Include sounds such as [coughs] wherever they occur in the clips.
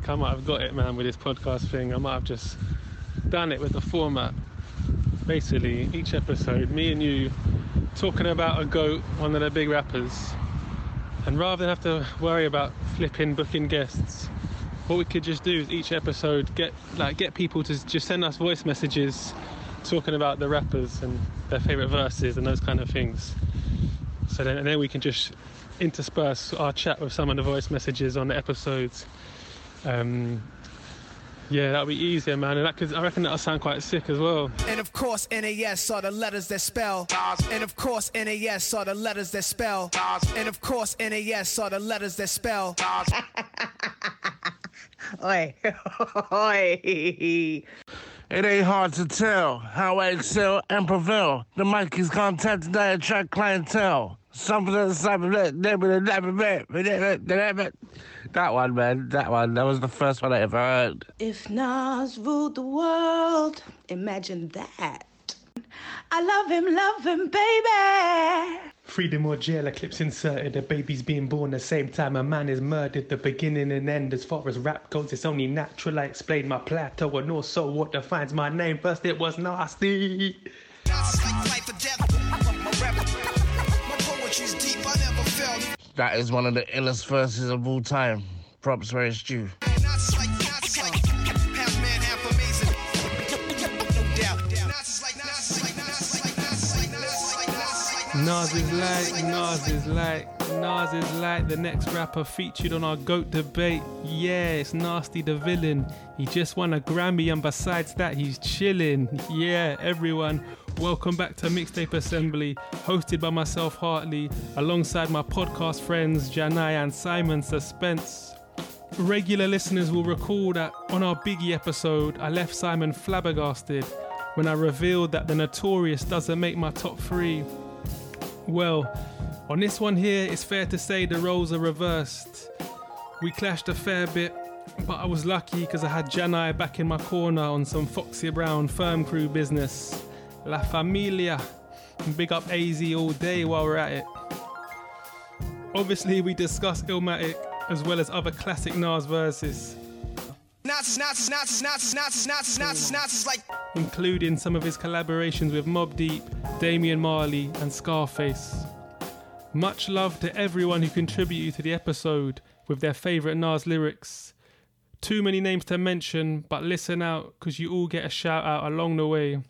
think I might have got it, man, with this podcast thing. I might have just done it with the format. Basically, each episode, me and you talking about a goat, one of the big rappers. And rather than have to worry about flipping booking guests, what we could just do is each episode get like get people to just send us voice messages talking about the rappers and their favorite verses and those kind of things. So then, and then we can just intersperse our chat with some of the voice messages on the episodes. Um, yeah, that'll be easier, man. And that could, I reckon that'll sound quite sick as well. And of course, NAS are the letters that spell. And of course, NAS are the letters that spell. And of course, NAS are the letters that spell. [laughs] Oi, [laughs] oi. It ain't hard to tell how I excel and prevail. The mic is content today attract clientele. Something that's something that that one, man. That one. That was the first one I ever heard. If Nas ruled the world, imagine that. I love him, love him, baby. Freedom or jail, a clip's inserted, a baby's being born the same time a man is murdered. The beginning and end, as far as rap goes, it's only natural. I explain my plateau and also what defines my name. First, it was nasty. That is one of the illest verses of all time. Props where it's due. Nas is like, Nas is like, Nas is like the next rapper featured on our GOAT debate. Yeah, it's Nasty the villain. He just won a Grammy, and besides that, he's chilling. Yeah, everyone, welcome back to Mixtape Assembly, hosted by myself, Hartley, alongside my podcast friends, Janai and Simon Suspense. Regular listeners will recall that on our Biggie episode, I left Simon flabbergasted when I revealed that the Notorious doesn't make my top three. Well, on this one here, it's fair to say the roles are reversed. We clashed a fair bit, but I was lucky because I had Janai back in my corner on some Foxy Brown firm crew business. La Familia. Big up AZ all day while we're at it. Obviously, we discuss Illmatic as well as other classic Nas verses. Including some of his collaborations with Mobb Deep, Damian Marley, and Scarface. Much love to everyone who contributed to the episode with their favourite Nas lyrics. Too many names to mention, but listen out because you all get a shout out along the way.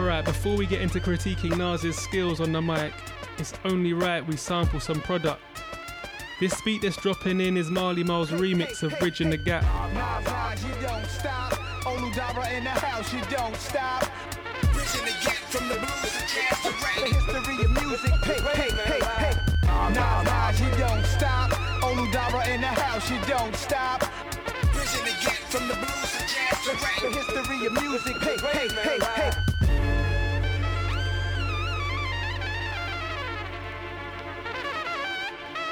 Alright, before we get into critiquing Nas's skills on the mic, it's only right we sample some product. This beat that's dropping in is Marley Marl's remix of Bridging the Gap. Nas, Nas, you don't stop. Olu Dara in the house, you don't stop. Bridging the gap from the blues to jazz to rap. The history of music, hey, hey, hey, hey.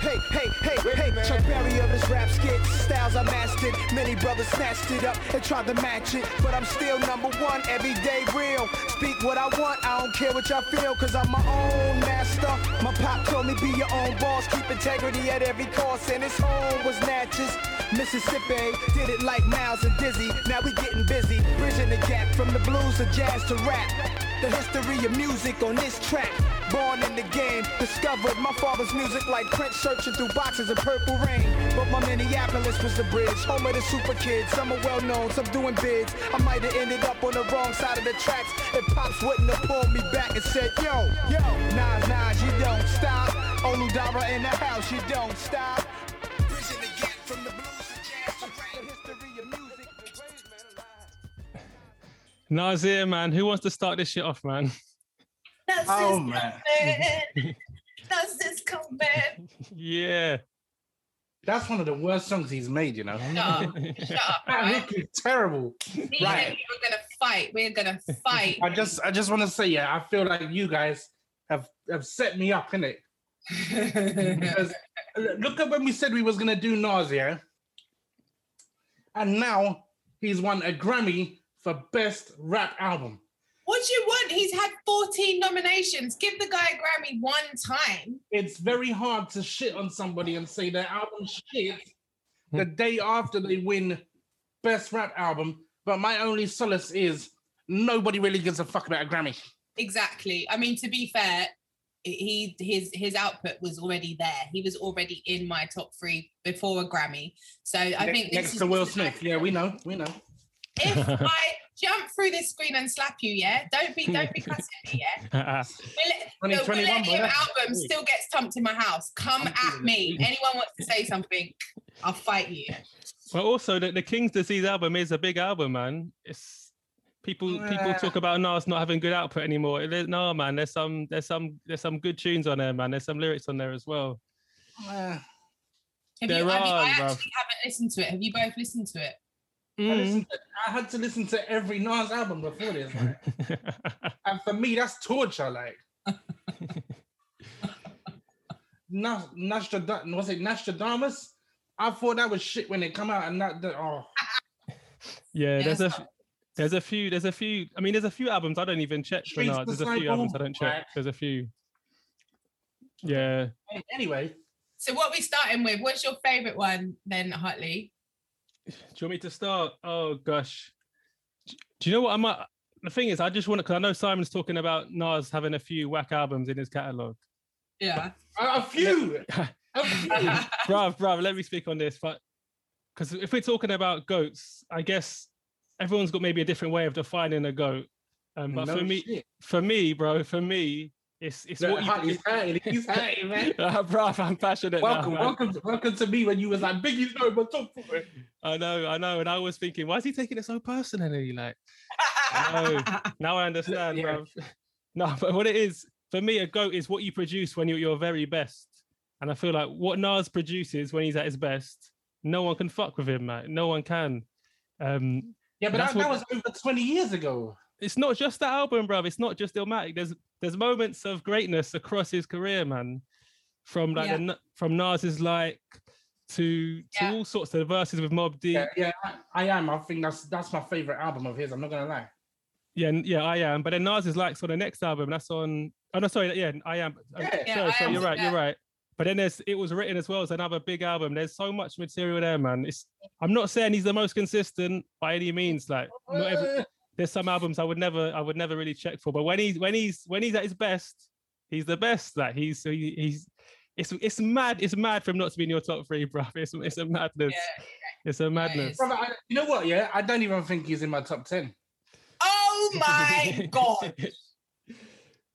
Hey, hey, hey, hey, Chuck Berry of his rap skits. Styles I mastered. Many brothers snatched it up and tried to match it. But I'm still number one, everyday real. Speak what I want, I don't care what y'all feel, cause I'm my own master. My pop told me be your own boss, keep integrity at every cost, and his home was Natchez. Mississippi did it like Miles and Dizzy. Now we getting busy, bridging the gap from the blues to jazz to rap. The history of music on this track. Born in the game, discovered my father's music like Prince searching through boxes of purple rain. But my Minneapolis was the bridge, home of the super kids. Some are well known, some doing bids. I might have ended up on the wrong side of the tracks if Pops wouldn't have pulled me back and said, Yo, yo, Nas, Nas, you don't stop. Olu Dara in the house, you don't stop. Nazir, man, who wants to start this shit off, man? Does Oh, this man. coming? Does this oh, coming? Yeah. That's one of the worst songs he's made, you know. Shut up. Shut up. [laughs] Right? hook is terrible. Me Right. and you are gonna fight. We're gonna fight. I just I just want to say, yeah, I feel like you guys have have set me up in it. Because [laughs] look at when we said we was gonna do Nausea, and now he's won a Grammy for best rap album. What do you want? He's had 14 nominations. Give the guy a Grammy one time. It's very hard to shit on somebody and say their album shit the hmm. day after they win best rap album. But my only solace is nobody really gives a fuck about a Grammy. Exactly. I mean, to be fair, he his his output was already there. He was already in my top three before a Grammy. So I Ne- think this next is to Will Smith. Yeah, we know, we know. If [laughs] I jump through this screen and slap you, yeah, don't be don't be cussing me, yeah. Will, the 2021, Will boy, Him that's- album still gets thumped in my house. Come at me. Anyone wants to say something, I'll fight you. Well, also the, the King's Disease album is a big album, man. It's people people talk about Nas not having good output anymore. There- No, man, there's some there's some there's some good tunes on there, man. There's some lyrics on there as well. Uh, Have There you, have you, are, I bruv. actually haven't listened to it. Have you both listened to it? I, Mm. listened to- I had to listen to every Nas album before this, like. [laughs] and for me, that's torture. Like, Nas, Nastradamus, was it Nastradamus? I thought that was shit when it come out, and that, that oh, yeah, Yeah, there's a there's a few there's a few. I mean, there's a few albums I don't even check for Streets Nas. There's a few albums I don't check. There's a few. Yeah. anyway. So what we starting with? What's your favorite one then, Hartley? Do you want me to start? Oh gosh. Do you know what I'm? might? The thing is, I just want to because I know Simon's talking about Nas having a few whack albums in his catalog. Yeah. A, a few, [laughs] a few. [laughs] bruv, bruv, let me speak on this. But because if we're talking about goats, I guess everyone's got maybe a different way of defining a goat. Um, but No for me, shit. for me, bro, for me, it's it's Look, what you. He's hurting, he's [laughs] hurting, man. [laughs] Bruv, I'm passionate. Welcome, man. welcome, to, welcome to me when you was like Biggie's no, but top four. I know, I know, and I was thinking, why is he taking it so personally? Like, I [laughs] now I understand, Yeah. bruv. No, but what it is for me, a goat is what you produce when you're your very best. And I feel like what Nas produces when he's at his best, no one can fuck with him, man. No one can. Um, Yeah, but that, that was over 20 years ago. It's not just that album, bruv. It's not just Illmatic. There's there's moments of greatness across his career, man. From like Yeah. the, from Nas's like to to Yeah. all sorts of verses with Mobb Deep. Yeah, yeah, I, I am. I think that's that's my favorite album of his. I'm not gonna lie. Yeah, yeah, I am. But then Nas is like on the next album. That's on. Oh no, sorry. Yeah, I am. Yeah. Yeah, sorry, I sorry, Am you're right. You're right. But then there's it was written as well as another big album. There's so much material there, man. It's I'm not saying he's the most consistent by any means. Like not every, [laughs] there's some albums I would never I would never really check for. But when he's when he's when he's at his best, he's the best. Like he's he, he's it's it's mad. It's mad for him not to be in your top three, [laughs] bro. It's it's a madness. Yeah, It's a madness. brother, I, you know what? Yeah, I don't even think he's in my top 10. Oh my [laughs] god.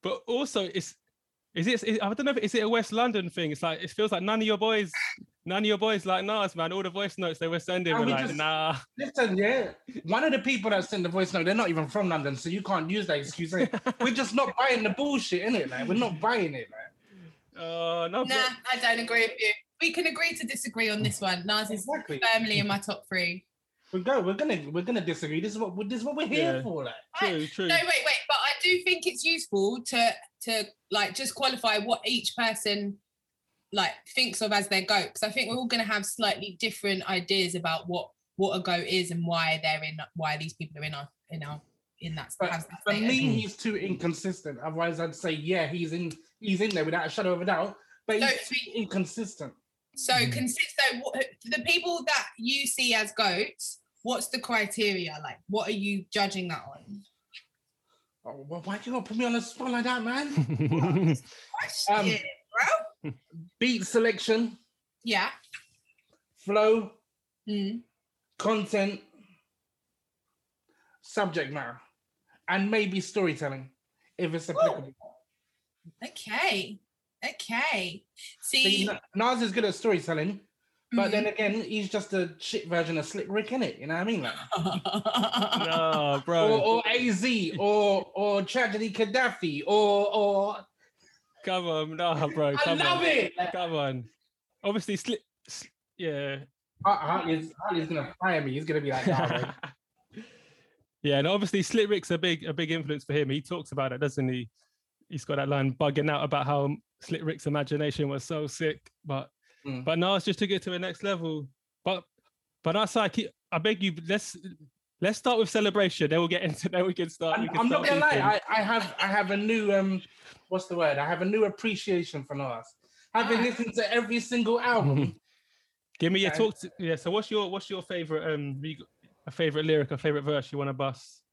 but also it's is it is- I don't know if is it a West London thing? It's like it feels like none of your boys, none of your boys like Nas, man. All the voice notes they were sending And were we like, just- nah. Listen, yeah, one of the people that sent the voice note, they're not even from London, so you can't use that excuse. innit? [laughs] We're just not buying the bullshit, innit? Like, we're not buying it, man. Oh no, Nah, I don't agree with you. We can agree to disagree on this one. Nas is Exactly. firmly in my top three. We're go. We're gonna we're gonna disagree. This is what this is what we're here Yeah. for. Like, true, true. No, wait, wait. But I do think it's useful to to like just qualify what each person like thinks of as their goat. Because I think we're all going to have slightly different ideas about what what a goat is and why they're in why these people are in our in our in that. But has that for status. me, he's too inconsistent. Otherwise, I'd say yeah, he's in he's in there without a shadow of a doubt. But he's it's- too inconsistent. So consist. So what, the people that you see as goats, what's the criteria? Like, what are you judging that on? Oh, well, why do you gotta put me on the spot like that, man? [laughs] Um, Shit, bro. Beat selection, Yeah. flow, Mm. content, subject matter, and maybe storytelling, if it's applicable. Okay. Okay. See, See. N- Nas is good at storytelling, but then mm-hmm. again, he's just a shit version of Slick Rick, innit? You know what I mean? Like, [laughs] no, bro. or, or AZ, or or Tragedy Khadafi, or or come on, no, bro. I Come love on. it. Come on. Obviously, slip. Yeah. Hartley's, Hartley's gonna fire me. He's gonna be like, nah, [laughs] yeah, and obviously Slick Rick's a big a big influence for him. He talks about it, doesn't he? He's got that line bugging out about how Slick Rick's imagination was so sick, but Mm. but Nas just took it to the next level. But but that's like he- I beg you, let's Let's start with celebration. Then we'll get into. Then we can start. I'm, we can I'm not gonna lie. I, I have I have a new um, what's the word? I have a new appreciation for Nas. Having Ah. listened to every single [laughs] album. Give me your talk. To, yeah. So what's your what's your favorite um a favorite lyric, a favorite verse you want to bust?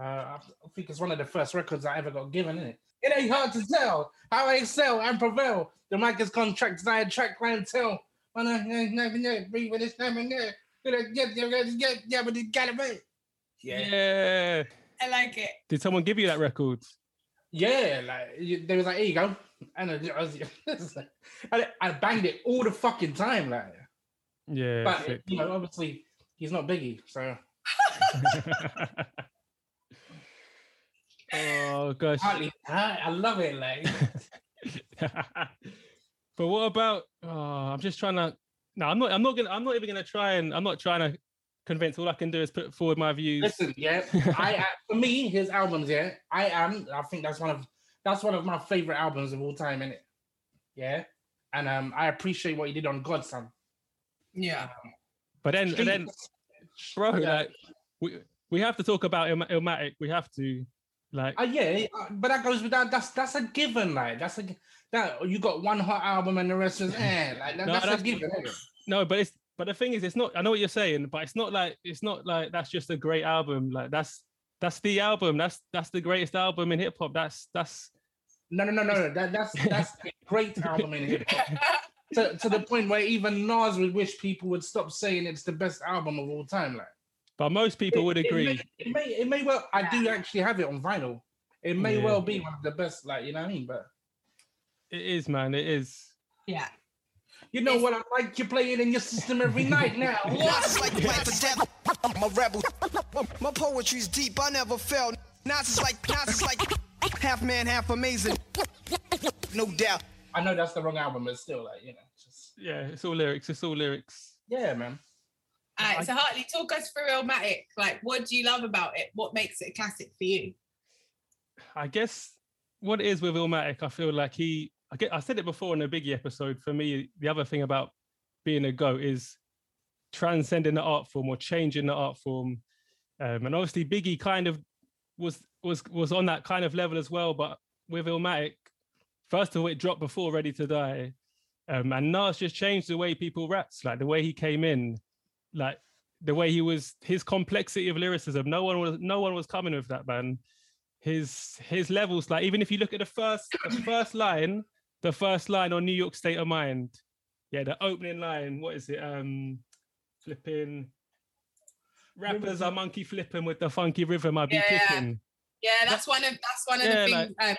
Uh, I think it's one of the first records I ever got given, is it? It ain't hard to tell how I excel and prevail. The mic is contracted, I attract clientele. When I never know, breathe with this time and there. Yeah, but it gotta be. Yeah. Yeah. I like it. Did someone give you that record? Yeah, like they was like, here you go. And I, was, [laughs] I, I banged it all the fucking time, like. Yeah. But sick. you know, obviously he's not Biggie, so [laughs] [laughs] oh gosh. partly I, I love it. Like [laughs] but what about? Oh, I'm just trying to. No, I'm not. I'm not gonna. I'm not even gonna try and. I'm not trying to convince. All I can do is put forward my views. listen, yeah, I uh, [laughs] for me his albums, yeah, I am. I think that's one of that's one of my favorite albums of all time, innit? Yeah, and um, I appreciate what he did on God's Son. Yeah. But then, and then, bro, Yeah. like we we have to talk about Il- Illmatic. We have to, like, Uh, yeah, uh, but that goes without. That's that's a given. Like that's a that you got one hot album and the rest is eh. [laughs] Like that, No, that's, that's- a given. no, but it's but the thing is, it's not. I know what you're saying, but it's not like it's not like that's just a great album. Like that's that's the album. That's that's the greatest album in hip hop. That's that's No, no, no, no, no. That, that's that's a [laughs] great album in hip hop. [laughs] To, to the point where even Nas would wish people would stop saying it's the best album of all time. Like but most people would It- it agree. may- It may, it may well. I do actually have it on vinyl. It may Yeah. well be one of the best. Like you know what I mean. But It is, man. It is. Yeah. you know It's- what I'm like. You play it in your system every [laughs] night now. [laughs] Nas is like life or death. I'm a rebel. My poetry's deep. I never fail. Nas is like Nas is like half man, half amazing. No doubt. I know that's the wrong album, but still, like you know, just Yeah, it's all lyrics. It's all lyrics. yeah, man. All right, so Hartley, talk us through Illmatic. Like, what do you love about it? What makes it a classic for you? I guess what it is with Illmatic, I feel like he. I get. I said it before in a Biggie episode. For me, the other thing about being a goat is transcending the art form or changing the art form. Um, and obviously, Biggie kind of was was was on that kind of level as well. But with Illmatic, first of all, it dropped before Ready to Die, um, and Nas just changed the way people raps, like the way he came in, like the way he was, his complexity of lyricism. No one was, no one was coming with that man his his levels like even if you look at the first the [coughs] first line the first line on new york state of mind yeah the opening line what is it um flipping rappers are monkey flipping with the funky rhythm i be Yeah, yeah. kicking Yeah, that's one of that's one of Yeah, the like- things. um,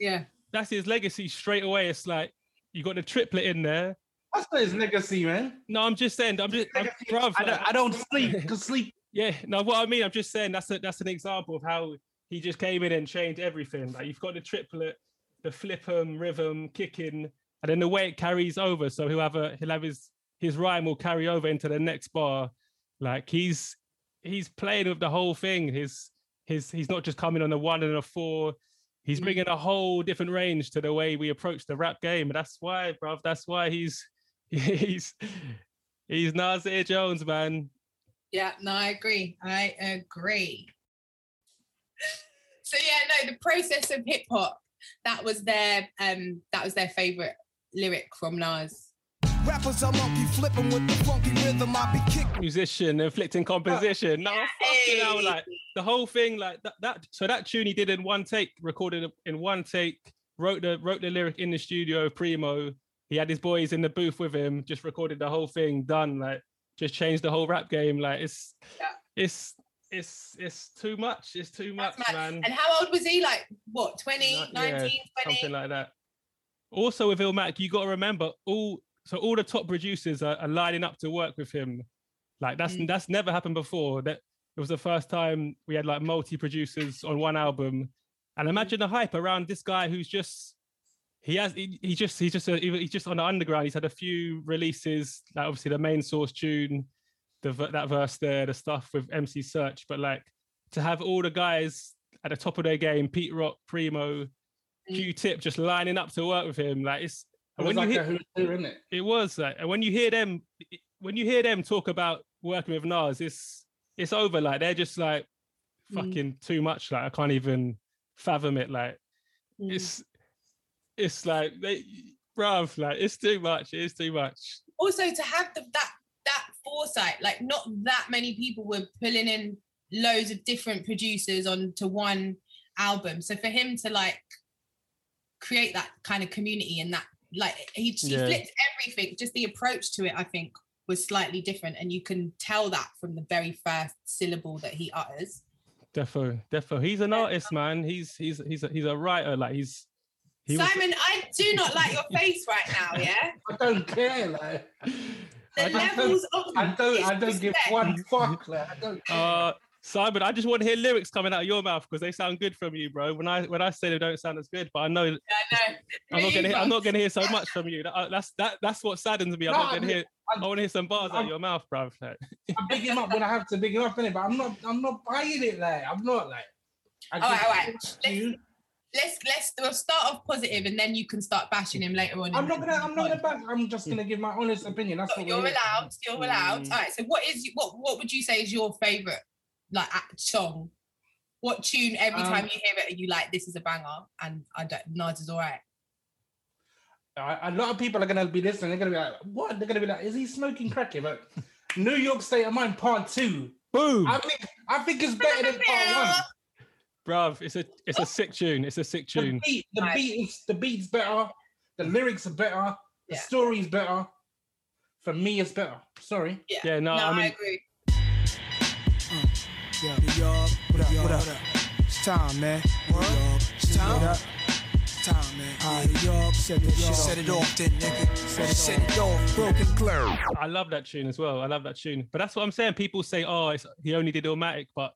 yeah. that's his legacy straight away it's like you got the triplet in there That's not his legacy, man. no i'm just saying i'm just I'm, bruv, I, don't, I don't sleep because [laughs] sleep. Yeah, no, what I mean, I'm just saying that's a, that's an example of how he just came in and changed everything. Like you've got the triplet, the flip 'em, rhythm, kicking, and then the way it carries over. So he'll have a he'll have his his rhyme will carry over into the next bar. Like he's he's playing with the whole thing. His his he's not just coming on a one and a four. He's Mm. bringing a whole different range to the way we approach the rap game. And that's why, bruv, that's why he's [laughs] he's he's Nasir Jones, man. Yeah, no, I agree. I agree. [laughs] So yeah, no, the process of hip hop, that was their um that was their favorite lyric from Nas. Rappers are monkey flipping with the funky rhythm. I be kicking. musician inflicting composition. No, fucking hell, like the whole thing, like that, that. So that tune he did in one take, recorded in one take, wrote the wrote the lyric in the studio. Primo, he had his boys in the booth with him, just recorded the whole thing, done. Like just changed the whole rap game. Like it's, Yeah. it's, it's, it's too much. It's too much, mad. man. And how old was he? Like what, 20, Not- 19, yeah, 20? something like that. Also with Illmatic, you got to remember all. So all the top producers are, are lining up to work with him. Like that's Mm. that's never happened before. That it was the first time we had like multi producers on one album, and imagine the hype around this guy who's just he has he, he just he's just a, he's just on the underground. He's had a few releases, like obviously the main source tune, the that verse there, the stuff with MC Serch, but like to have all the guys at the top of their game, Pete Rock, Primo, Mm. Q-Tip, just lining up to work with him. Like it's It was when like you a hear, who's it? it was like, and when you hear them, when you hear them talk about working with Nas, it's it's over. Like they're just like Mm. fucking too much. Like I can't even fathom it. Like Mm. it's it's like they bruv, like it's too much. It is too much. also to have the, that that foresight like not that many people were pulling in loads of different producers onto one album so for him to like create that kind of community and that like he, he Yeah. flipped everything just the approach to it i think was slightly different and you can tell that from the very first syllable that he utters Defo, defo. He's an artist, man. He's he's he's a, he's a writer. Like he's he was- simon i do not like your face right now yeah [laughs] I don't care. Like, the I just levels of I don't. I don't give one fuck. Like, I don't. Care. Uh, Simon, I just want to hear lyrics coming out of your mouth because they sound good from you, bro. When I when I say they don't sound as good, but I know I know. I'm not gonna hear, I'm not gonna hear so much from you. That, uh, that's that that's what saddens me. I'm No, not gonna I- hear. i'm want to hear some bars out I'm- of your mouth, bro. Like, I big him up when I have to big him up in it, but I'm not. I'm not buying it. Like, I'm not like. I All right, just- all right. Let's, let's let's we'll start off positive and then you can start bashing him later on. I'm not gonna. I'm not gonna back. I'm just gonna give my honest opinion. That's what You're we're here allowed. You're allowed. Mm. All right. So what is what what would you say is your favorite like act- song? What tune every Um, time you hear it are you like this is a banger and I don't Nas is all right. A a lot of people are gonna be listening. They're gonna be like, "What?" They're gonna be like, "Is he smoking crack?" But New York State of Mind Part Two. boom, I think. I think it's better than Part One. Bruv. It's a it's a sick tune. It's a sick tune. The tune. beat. The Right. beat is. The beat's better. The lyrics are better. The Yeah. story's better. For me, it's better. Sorry. Yeah. Yeah, no, I I mean- agree. Yeah, New York, what up, what up? It's time, man. New York, it's time. What up? Time, man. All right, New York, set this shit Set it off then, nigga. Set it Set it off. Broken clear. I love that tune as well. I love that tune. But that's what I'm saying. People say, "Oh, it's, he only did Illmatic," but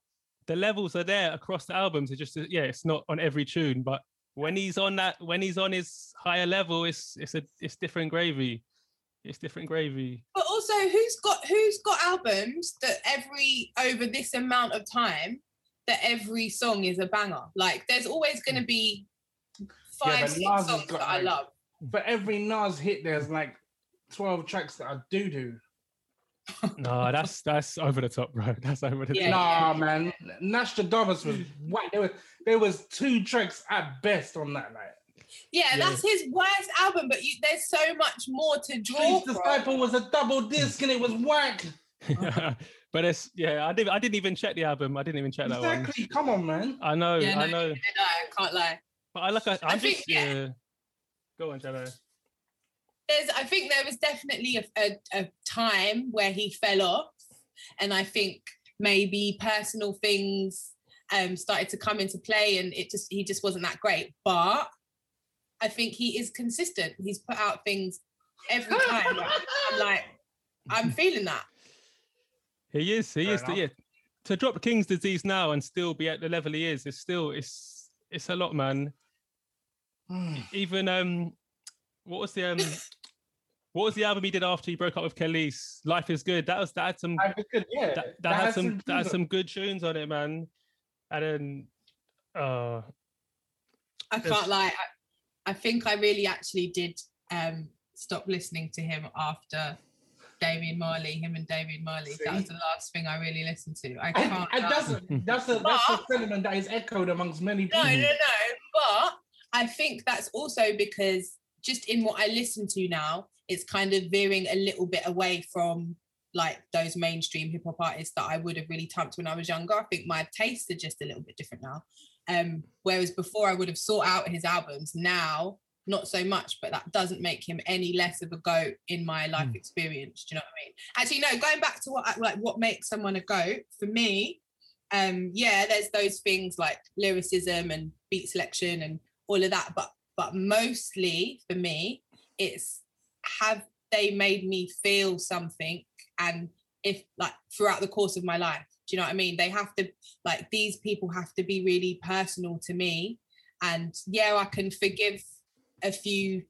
the levels are there across the albums. It's just yeah, it's not on every tune, but when he's on that, when he's on his higher level, it's it's a it's different gravy. It's different gravy. But also who's got who's got albums that every over this amount of time that every song is a banger. Like there's always gonna be five, but six Nas songs got, that I love. For every Nas hit, there's like 12 tracks that I do do. No, that's that's over the top, bro. [laughs] That's over the Yeah. top. Nah, man. Nastradamus was white. There was there was two tracks at best on that night. Yeah, Yeah. that's his worst album, but you, there's so much more to draw Streets. Disciple was a double disc and it was whack. [laughs] but it's yeah, I didn't I didn't even check the album. I didn't even check that one. Exactly. Come on, man. I know, Yeah, no, I know. No, I can't lie. But I look at I'm think, just yeah. yeah. Go on, Jello. There's, I think there was definitely a, a, a time where he fell off, and I think maybe personal things um started to come into play, and it just he just wasn't that great. But I think he is consistent. He's put out things every [laughs] time. like, I'm like, I'm feeling that. He is. He Fair is. enough. Yeah. To drop King's disease now and still be at the level he is, it's still it's it's a lot, man. [sighs] Even um, what was the um, [laughs] what was the album he did after he broke up with Kelis? Life is good. That was that had some I could, yeah. that, that had has some that had some good tunes on it, man. And then uh, I Yes. can't lie. I, I think I really actually did um stop listening to him after Damian Marley, him and Damian Marley. That was the last thing I really listened to. I can't. and lie. that's a, that's a that's a sentiment that is echoed amongst many people. no, no, no. But I think that's also because just in what I listen to now, it's kind of veering a little bit away from like those mainstream hip hop artists that I would have really thumped when I was younger. I think my tastes are just a little bit different now. Um, whereas before I would have sought out his albums. Now, not so much, but that doesn't make him any less of a goat in my life experience. Do you know what I mean? Actually, no. Going back to what like what makes someone a goat for me, um, yeah, there's those things like lyricism and beat selection and all of that, but but mostly for me, it's have they made me feel something? And if like throughout the course of my life do you know what i mean? They have to like these people have to be really personal to me. And yeah i can forgive a few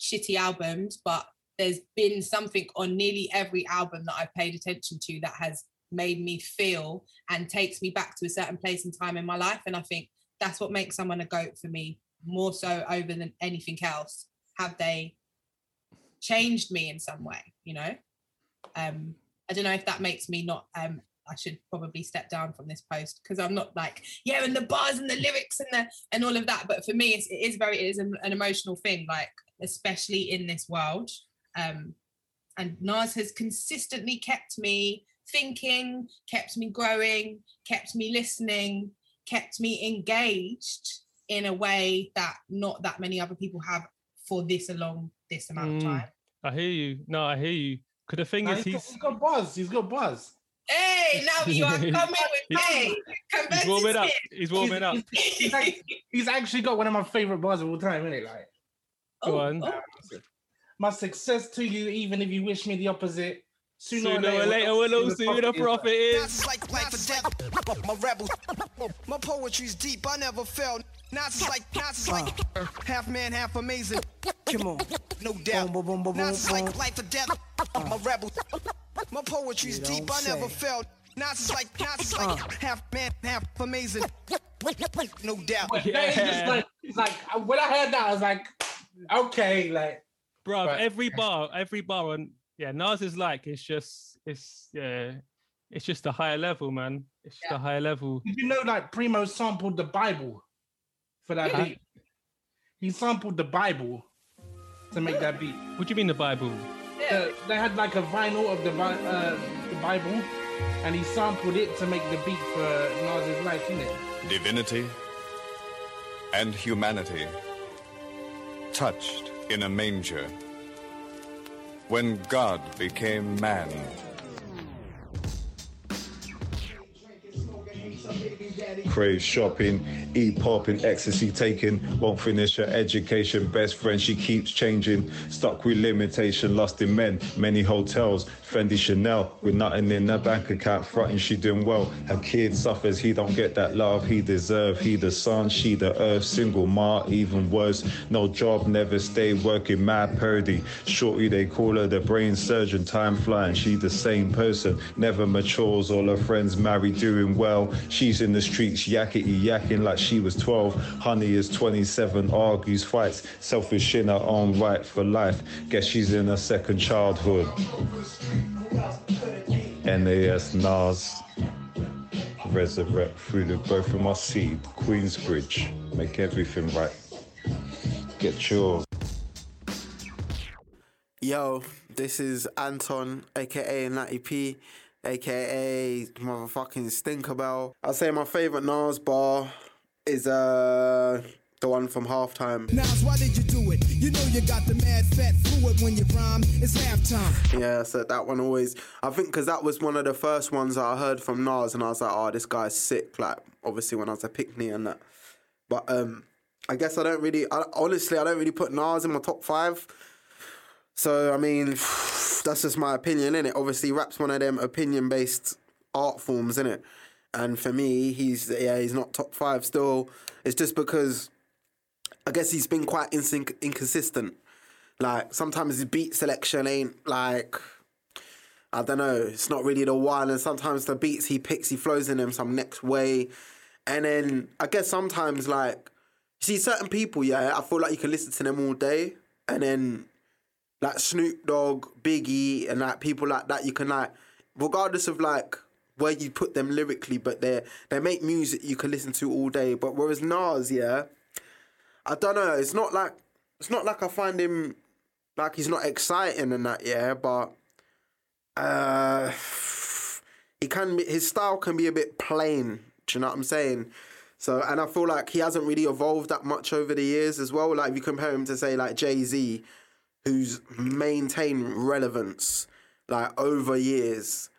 shitty albums but there's been something on nearly every album that i've paid attention to that has made me feel and takes me back to a certain place and time in my life. And i think that's what makes someone a goat for me more so over than anything else. Have they changed me in some way you know um i don't know if that makes me not um I should probably step down from this post because I'm not like yeah, and the bars and the lyrics and the and all of that. But for me, it's, it is very it is an, an emotional thing, like especially in this world. Um, and Nas has consistently kept me thinking, kept me growing, kept me listening, kept me engaged in a way that not that many other people have for this long this amount Mm. of time. I hear you. No, I hear you. Because the thing Nah, is, he's, got, he's he's got buzz. He's got buzz. Hey, now you are [laughs] coming with me. he's warming up. He's warming up. he's- [laughs] he's act- he's actually got one of my favorite bars of all time, isn't it? Like, Go Oh, on. oh, my success to you, even if you wish me the opposite. Sooner, Sooner or later, we'll all see who the prophet is. Nazis like life or death. My rebels. My poetry's deep. I never felt. Nazis like Nazis like half man, half amazing. Come on, no doubt. Nazis like life or death. My rebels. My poetry's deep. I never felt. Nazis like Nazis like half man, half amazing. No doubt. That is Yeah. like, it's like uh, when I heard that, I was like, okay, like Bruv, But- every bar, every bar on yeah, Nas is like it's just it's yeah, it's just a higher level, man. It's just a higher level. Did you know like Primo sampled the Bible for that Yeah. beat? He sampled the Bible to make that beat. What do you mean the Bible? Uh, they had like a vinyl of the uh, the Bible, and he sampled it to make the beat for Nas's life, innit? Divinity and humanity touched in a manger. When God became man. Crave shopping, eat popping, ecstasy taking, won't finish her education. Best friend, she keeps changing. Stuck with limitation, lost in men, many hotels, Fendi Chanel, with nothing in her bank account, fronting she doing well. Her kid suffers, he don't get that love he deserve. He the sun, she the earth, single ma, even worse. No job, never stay working, mad Purdy. Shorty, they call her the brain surgeon, time flying. She the same person, never matures. All her friends married, doing well. She's in the streets, yakety yakking like she was 12. Honey is 27, argues, fights, selfish in her own right for life. Guess she's in her second childhood. NAS Nas. Resurrect through the birth of my seed, Queensbridge. Make everything right. Get yours. Yo, this is Anton, aka Natty P, aka motherfucking Stinkerbell. I'd say my favorite Nas bar is uh the one from halftime. Nas, why did you do it? You know you got the mad fat fluid when you rhyme. It's halftime. Yeah, so that one always. I think because that was one of the first ones I heard from Nas, and I was like, oh, this guy's sick. Like, obviously when I was a picnic and that. But um, I guess I don't really. I, honestly, I don't really put Nas in my top five. So I mean, [sighs] that's just my opinion, innit? Obviously, rap's one of them opinion-based art forms, innit? And for me, he's yeah, he's not top five still. It's just because I guess he's been quite inconsistent. Like sometimes his beat selection ain't like I don't know, it's not really the one, and sometimes the beats he picks, he flows in them some next way. And then I guess sometimes like you see certain people, yeah, I feel like you can listen to them all day and then like Snoop Dogg, Biggie, and like people like that, you can like, regardless of like where you put them lyrically, but they they make music you can listen to all day. But whereas Nas, yeah, I don't know. It's not like it's not like I find him like he's not exciting and that, yeah. But uh, [sighs] he can be, his style can be a bit plain. Do you know what I'm saying? So, and I feel like he hasn't really evolved that much over the years as well. Like if you compare him to say like Jay Z, who's maintained relevance like over years,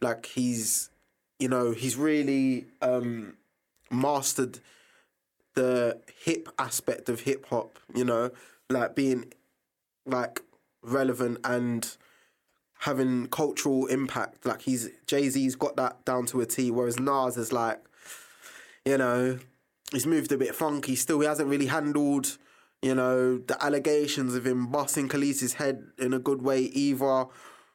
like he's, you know, he's really um mastered the hip aspect of hip hop. You know, like being like relevant and having cultural impact. Like he's Jay Z's got that down to a T, whereas Nas is like, you know, he's moved a bit funky. Still, he hasn't really handled, you know, the allegations of him busting Kelis's head in a good way either.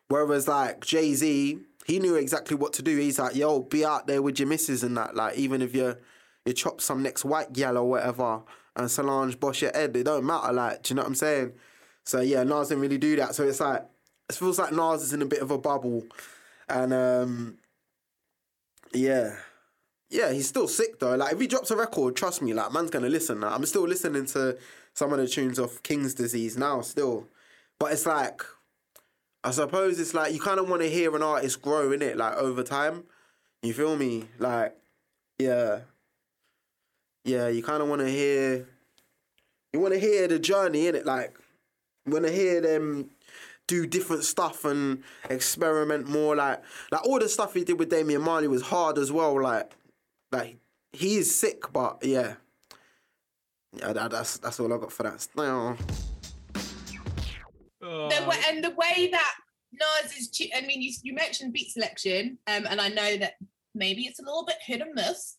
Whereas like Jay Z, he knew exactly what to do. He's like, yo, be out there with your missus and that. Like even if you you chop some next white gal or whatever, and Solange boss your head, it don't matter. Like, do you know what I'm saying? So yeah, Nas didn't really do that. So it's like it feels like Nas is in a bit of a bubble, and um, Yeah. Yeah, he's still sick though. Like if he drops a record, trust me, like man's gonna listen. Like, I'm still listening to some of the tunes of King's Disease now still. But it's like I suppose it's like you kind of want to hear an artist grow in it like over time. You feel me? Like yeah. Yeah, you kind of want to hear you want to hear the journey in it like you want to hear them do different stuff and experiment more like like all the stuff he did with Damian Marley was hard as well like like he is sick but yeah. Yeah that, that's that's all I got for that no. The way, and the way that Nas is, chi- I mean, you, you mentioned beat selection, um, and I know that maybe it's a little bit hit and miss,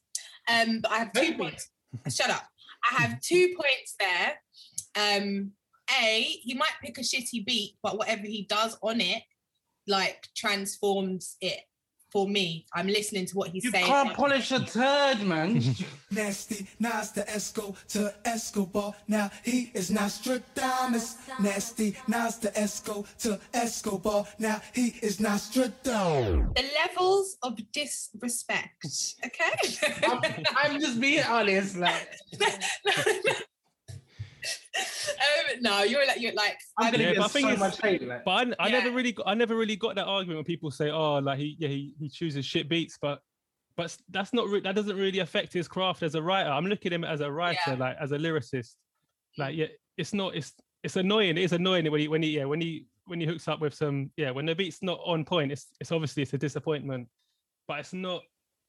um, but I have two points. Shut up. I have [laughs] two points there. Um, a, he might pick a shitty beat, but whatever he does on it, like transforms it for me. I'm listening to what he's You saying. You can't polish a turd, man. [laughs] Nasty, Nas the Esco to Escobar. Now he is Nastradamus. Nasty, Nas the Esco to Escobar. Now he is Nastradamus. the levels of disrespect. Okay. I'm, I'm just being honest. Like um, [laughs] no, [laughs] you're like you're like I'm gonna Yeah, get but I think so it's- much hate. Like. But I, I never really, got, I never really got that argument when people say, "Oh, like he, yeah, he, he chooses shit beats," but, but that's not, re- that doesn't really affect his craft as a writer. I'm looking at him as a writer, Yeah. like as a lyricist. Like, yeah, it's not, it's, it's annoying. It is annoying when he, when he, yeah, when he, when he hooks up with some, yeah, when the beat's not on point, it's, it's obviously it's a disappointment, but it's not,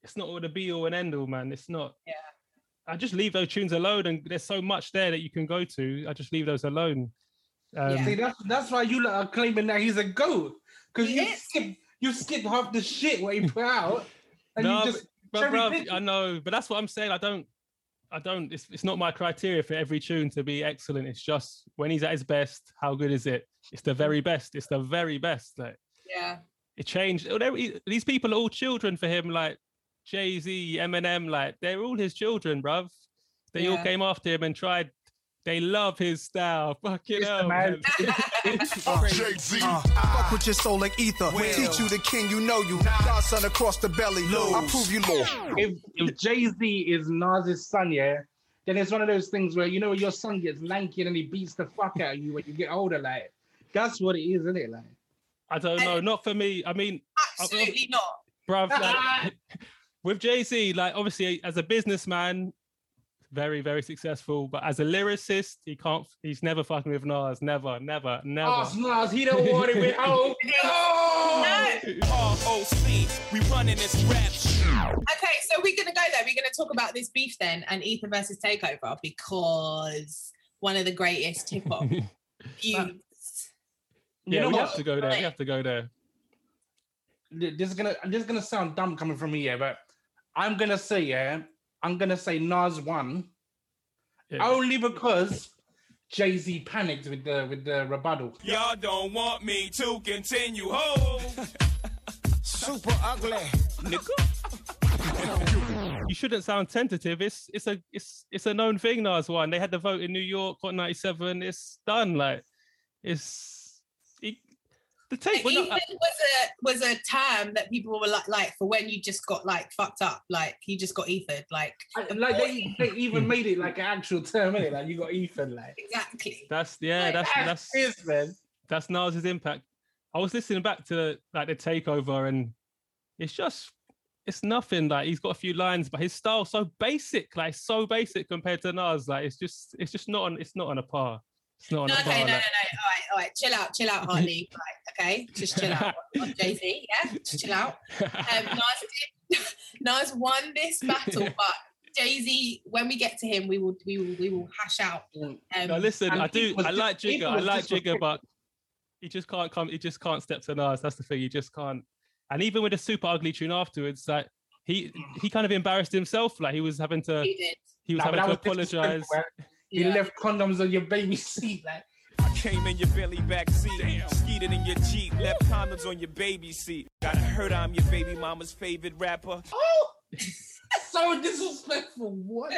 it's not all the be all and end all, man. It's not. Yeah. I just leave those tunes alone, and there's so much there that you can go to. I just leave those alone. Um, Yeah. See, that's that's why you are claiming that he's a goat because you is. skip you skip half the shit what he put [laughs] out, and No, you just But cherry I know, but that's what I'm saying. I don't, I don't. It's, it's not my criteria for every tune to be excellent. It's just when he's at his best, how good is it? It's the very best. It's the very best. Like yeah. it changed. These people are all children for him. Like Jay Z, Eminem, like they're all his children, bruv. They all came after him and tried. They love his style. [laughs] Fucking It's the hell, man. man. [laughs] [laughs] Uh, fuck with your soul like ether. Teach you the king, you know you. Godson across the belly. I prove you low. if if Jay Z is Nas's son, yeah, then it's one of those things where you know your son gets lanky and then he beats the fuck out of you when you get older. Like that's what it is, isn't it? Like I don't know. Not for me. I mean, Absolutely not. bruv. Like, with Jay Z, like obviously as a businessman, very very successful, but as a lyricist, he can't. He's never fucking with Nas. Never, never, never. oh, Nas, he don't want it with home. No! ROC, we running this rap shit. Okay, so we're gonna go there. We're gonna talk about this beef then and Ether versus Takeover because one of the greatest hip hop [laughs] feuds. You yeah, know we what? have to go there. We have to go there. this is gonna this is gonna sound dumb coming from me, yeah, but I'm gonna say, yeah, I'm gonna say Nas won Yeah. only because Jay Z panicked with the with the rebuttal. Y'all don't want me to continue. Ho! [laughs] Super ugly. [laughs] You shouldn't sound tentative. It's it's a it's it's a known thing. Nas won. They had the vote in New York on '97. It's done. Like it's it, the take. Ether we're not- was a was a term that people were like like for when you just got like fucked up, like you just got ethered, like I- Like they, [laughs] they even made it like an actual term, innit? Like you got ethered, like exactly. That's yeah. That's that's his man. that's Nas's impact. I was listening back to like the takeover, and it's just it's nothing. Like he's got a few lines, but his style's so basic, like so basic compared to Nas. Like it's just it's just not on it's not on a par. It's not on No, a okay, par. no, no, no. All right, all right. Chill out, chill out, Hartley. [laughs] right, okay, just chill out [laughs] Jay Z. Yeah, just chill out. Um, Nas, did, [laughs] Nas won this battle, but Jay Z, when we get to him, we will, we will, we will hash out. Um, No, listen, I do. I like Jigga. I like Jigga, but he just can't come. He just can't step to Nas. That's the thing. He just can't. And even with a super ugly tune afterwards, like he he kind of embarrassed himself. Like he was having to. he did. He was Nah, but having to was apologize. disrespectful, man. He Yeah. left condoms on your baby [laughs] seat, like. I came in your belly back seat, skeeted in your Jeep, left condoms on your baby seat. Gotta heard I'm your baby mama's favorite rapper. Oh, [laughs] so disrespectful. What?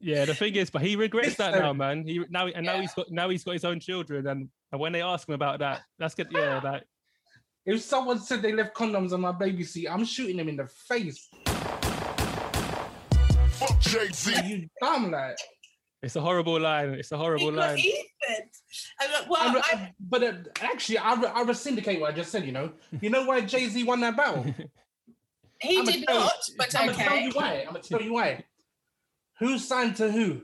Yeah, the thing is, but he regrets that now, man. He now and now Yeah. he's got now he's got his own children, and, and when they ask him about that, that's good. Yeah, [laughs] like If someone said they left condoms on my baby seat, I'm shooting them in the face. Fuck Jay Z. You dumb like. It's a horrible line. It's a horrible He line. Ethan. I'm like, well, I re- I, but uh, actually, I, re- I rescindicate what I just said. You know, you know why Jay Z won that battle? [laughs] he I'ma did tell you- not, but I'm gonna tell you why. I'm gonna tell you why. Who signed to who?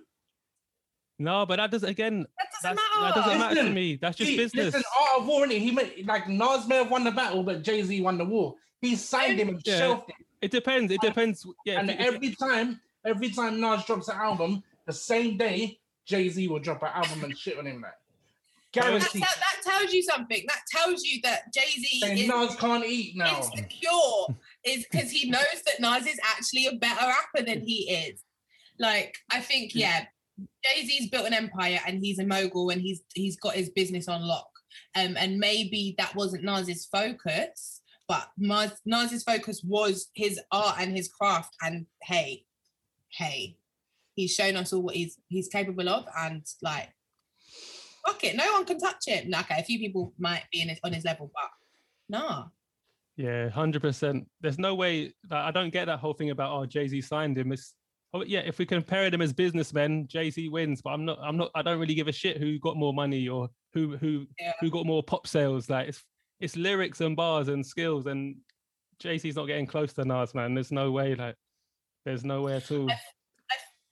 No, but that doesn't again. That doesn't matter. That doesn't matter to me. That's just He- business. Listen, Art of War, innit? he may, like Nas may have won the battle, but Jay Z won the war. He signed him and Yeah. shelved him. It depends. It depends. Yeah. and if you- if every time, every time Nas drops an album, the same day Jay Z will drop an album and shit on him. Like That, guaranteed. tell- that tells you something. That tells you that Jay Z is Nas can't eat now. insecure, is because he knows that Nas is actually a better rapper than he is. Like, I think, yeah, Jay Z's built an empire and he's a mogul and he's he's got his business on lock. Um, and maybe that wasn't Nas's focus, but Nas, Nas's focus was his art and his craft. And hey, hey, he's shown us all what he's he's capable of, and like, fuck it, no one can touch him. Okay, a few people might be in his, on his level, but nah. Yeah, hundred percent. There's no way. that I don't get that whole thing about oh Jay Z signed him. It's oh yeah, if we compare them as businessmen, Jay Z wins. But I'm not. I'm not. I don't really give a shit who got more money or who who Yeah. who got more pop sales. Like it's it's lyrics and bars and skills. And Jay Z's not getting close to Nas, man. There's no way. Like there's no way at all.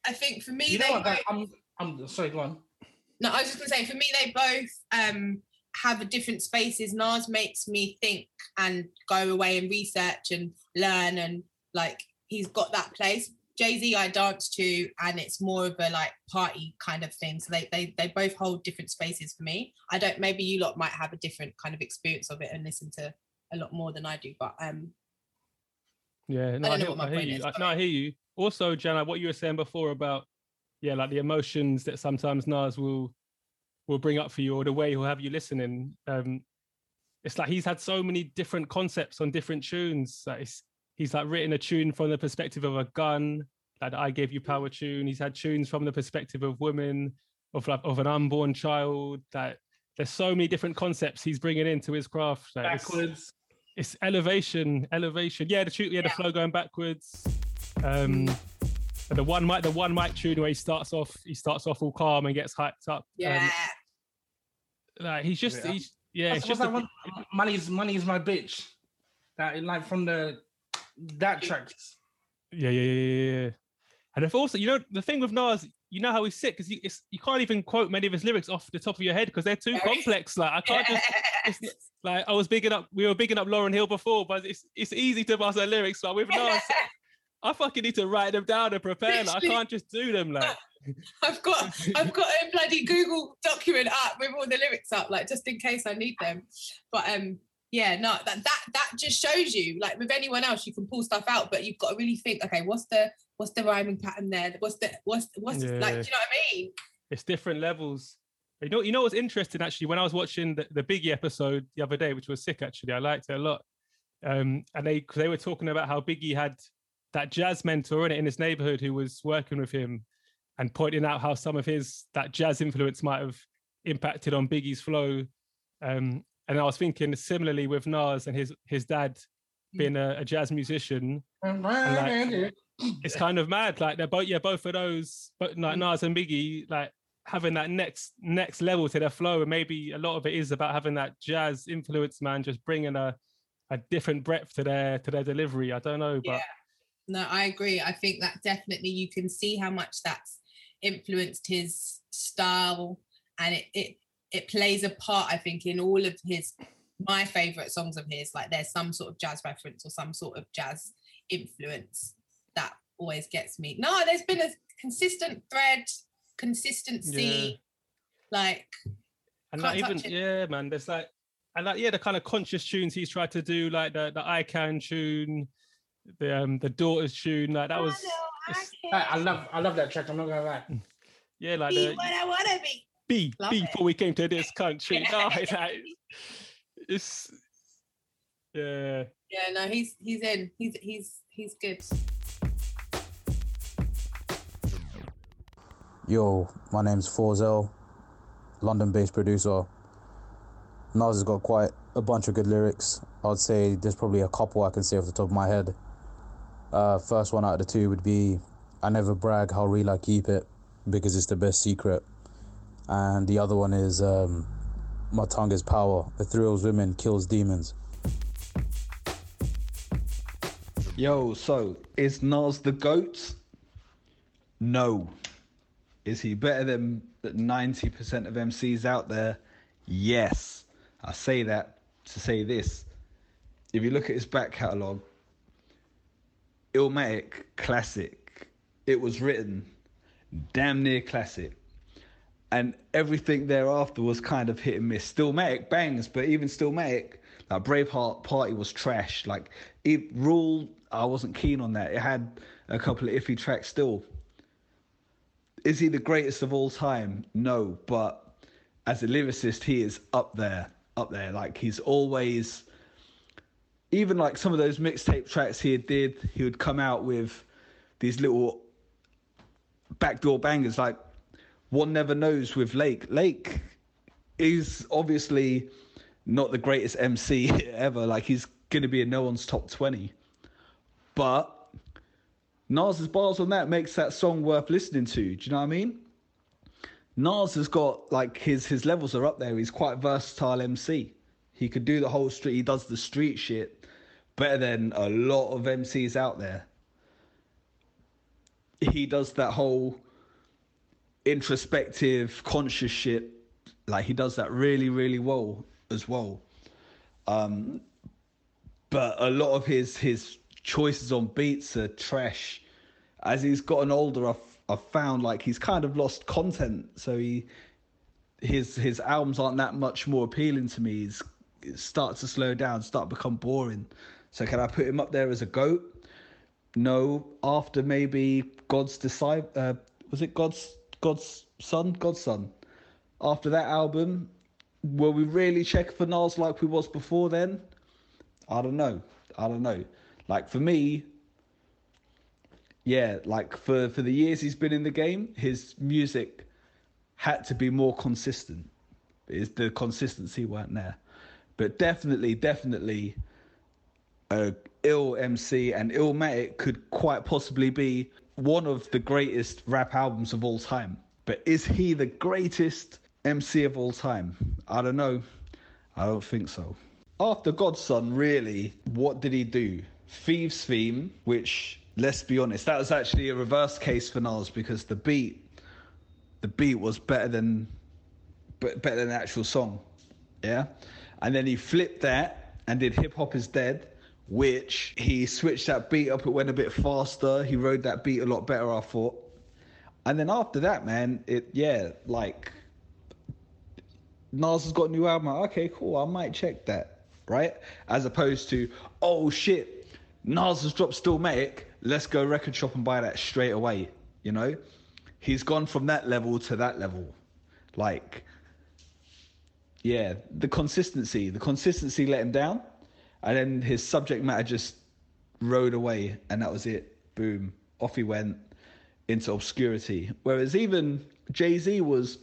I think for me, You know they what? both, I'm, I'm sorry. Go on. no, I was just gonna say for me, they both um have a different spaces. Nas makes me think and go away and research and learn and like he's got that place. Jay Z, I dance to, and it's more of a like party kind of thing. So they they they both hold different spaces for me. I don't. Maybe you lot might have a different kind of experience of it and listen to a lot more than I do. But um, Yeah, no, I, don't know hear, what my I hear you. is, I, no, I hear you. Also, Jana, what you were saying before about yeah, like the emotions that sometimes Nas will will bring up for you, or the way he'll have you listening. Um, it's like he's had so many different concepts on different tunes. Like it's, he's like written a tune from the perspective of a gun, like "I Gave You Power" tune. He's had tunes from the perspective of women, of like of an unborn child. That there's so many different concepts he's bringing into his craft. Like, it's- Backwards. it's elevation, elevation. Yeah, the tune, yeah, the flow going backwards. Um, and the one mic, the one mic tune where he starts off, he starts off all calm and gets hyped up. yeah. Um, like he's just, Yeah. he's, yeah, it's just that a- one? Money's money's my bitch. That like from the that tracks. yeah, yeah, yeah, yeah, yeah. And if also, you know, the thing with Nas, you know how he's sick because you, can't even quote many of his lyrics off the top of your head because they're too complex. Like I can't just. It's, [laughs] like I was bigging up, we were bigging up Lauryn Hill before, but it's it's easy to bust her lyrics. But with [laughs] Nas, I fucking need to write them down and prepare. Like, I can't just do them. Like [laughs] I've got I've got a bloody Google document up with all the lyrics up, like just in case I need them. But um, yeah, no, that that that just shows you, like with anyone else, you can pull stuff out, but you've got to really think, okay, what's the what's the rhyming pattern there? What's the what's what's like, do you know what I mean? it's different levels. You know, you know what's interesting actually when I was watching the, the Biggie episode the other day, which was sick actually. I liked it a lot. Um, and they they were talking about how Biggie had that jazz mentor in in his neighborhood who was working with him and pointing out how some of his that jazz influence might have impacted on Biggie's flow. Um, and I was thinking similarly with Nas and his his dad being a, a jazz musician, like, it's kind of mad. Like they're both, yeah, both of those, but like Nas and Biggie, like having that next next level to their flow, and maybe a lot of it is about having that jazz influence, man, just bringing a a different breadth to their to their delivery. I don't know, but Yeah. No, I agree. I think that definitely you can see how much that's influenced his style and it it it plays a part, I think, in all of his my favorite songs of his. Like there's some sort of jazz reference or some sort of jazz influence that always gets me. No, there's been a consistent thread, consistency, like and like even it. yeah, man, there's like and like yeah, the kind of conscious tunes he's tried to do, like the the I Can tune, the um the Daughters tune, like that was it's- I, I love I love that track. I'm not gonna lie. yeah, like be the what I wanna be. Be Love B it. before we came to this country. [laughs] No, it's like, it's yeah. Yeah, no, he's he's in. He's he's he's good. Yo, my name's Forzel, London based producer. Nas has got quite a bunch of good lyrics. I'd say there's probably a couple I can say off the top of my head. Uh, first one out of the two would be I never brag how real I keep it because it's the best secret. And the other one is um, my tongue is power. It thrills women, kills demons. Yo, so is Nas the GOAT? No. Is he better than 90% of MCs out there? Yes. I say that to say this. If you look at his back catalogue, Illmatic, classic. It was written damn near classic. And everything thereafter was kind of hit and miss. Stillmatic bangs, but even Stillmatic, like Braveheart Party was trash. Like it Rule, I wasn't keen on that. It had a couple of iffy tracks still. Is he the greatest of all time? No, but as a lyricist, he is up there, up there. Like he's always, even like some of those mixtape tracks he did, he would come out with these little backdoor bangers. Like one never knows with Lake. Lake is obviously not the greatest MC [laughs] ever. Like he's gonna be in no one's top twenty, but Nas's bars on that makes that song worth listening to. Do you know what I mean? Nas has got like his his levels are up there. He's quite versatile MC. He could do the whole street. He does the street shit better than a lot of MCs out there. He does that whole introspective, conscious shit. Like he does that really, really well as well. Um, but a lot of his his choices on beats are trash. As he's gotten older, I've I've found like he's kind of lost content. So he his his albums aren't that much more appealing to me. He's starts to slow down, start to become boring. So can I put him up there as a goat? No. After maybe God's disciple, uh, was it God's God's Son, God's Son? After that album, will we really check for Nas like we was before then? I don't know. I don't know. Like for me, yeah, like for for the years he's been in the game, his music had to be more consistent. Is the consistency weren't there, but definitely, definitely, a ill MC and Illmatic could quite possibly be one of the greatest rap albums of all time. But is he the greatest MC of all time? I don't know. I don't think so. After God's Son, really, what did he do? Thief's Theme, which let's be honest, that was actually a reverse case for Nas because the beat, the beat was better than, better than the actual song, yeah. And then he flipped that and did Hip Hop Is Dead, which he switched that beat up. It went a bit faster. He rode that beat a lot better, I thought. And then after that, man, it yeah, like Nas has got a new album. Okay, cool. I might check that, right? As opposed to, oh shit, Nas has dropped Stillmatic. Let's go record shop and buy that straight away. You know, he's gone from that level to that level. Like, yeah, the consistency, the consistency let him down, and then his subject matter just rode away, and that was it. Boom, off he went into obscurity. Whereas even Jay Z was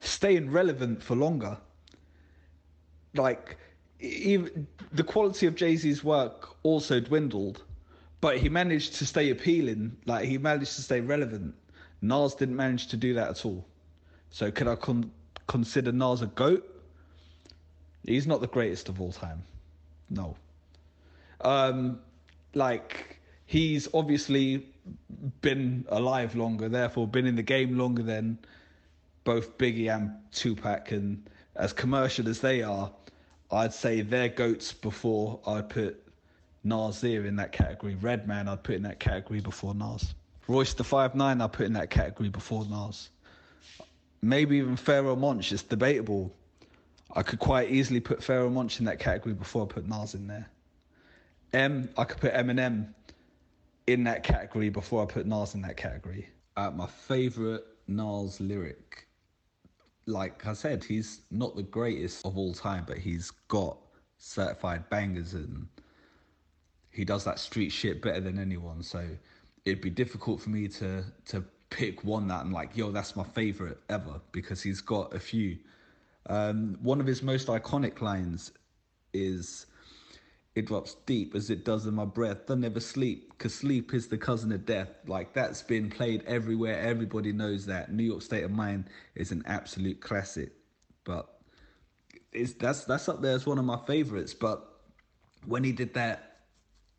staying relevant for longer. Like, even the quality of Jay Z's work also dwindled, but he managed to stay appealing. Like, he managed to stay relevant. Nas didn't manage to do that at all. So, could I con- consider Nas a goat? He's not the greatest of all time. No. Um, like, he's obviously been alive longer, therefore been in the game longer than both Biggie and Tupac, and as commercial as they are, I'd say they're goats before I'd put Nasir in that category. Redman, I'd put in that category before Nas. Royce the Five Nine, I'd put in that category before Nas. Maybe even Pharoah Monch. It's debatable. I could quite easily put Pharoah Monch in that category before I put Nas in there. M, I could put Eminem in that category before I put Nas in that category. Uh, my favorite Nas lyric like I said, he's not the greatest of all time, but he's got certified bangers and he does that street shit better than anyone. So it'd be difficult for me to to pick one that I'm like, yo, that's my favorite ever because he's got a few. Um, one of his most iconic lines is It drops deep as it does in my breath. I never sleep, cause sleep is the cousin of death. Like that's been played everywhere. Everybody knows that. New York State of Mind is an absolute classic. But it's that's that's up there as one of my favorites. But when he did that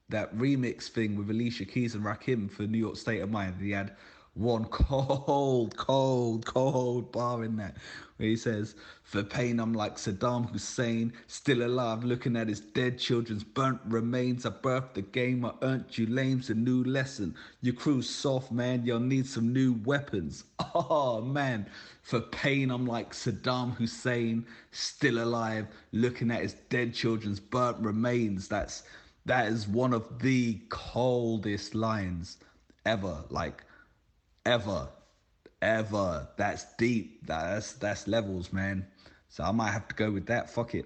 that remix thing with Alicia Keys and Rakim for New York State of Mind, he had one cold, cold, cold bar in that where he says, For pain, I'm like Saddam Hussein, still alive, looking at his dead children's burnt remains. I birthed the game, I earned you lames a new lesson. Your crew's soft, man, you'll need some new weapons. [laughs] Oh, man. For pain, I'm like Saddam Hussein, still alive, looking at his dead children's burnt remains. That's that is one of the coldest lines ever. Like ever, ever. That's deep. That's that's levels, man. So I might have to go with that. Fuck it.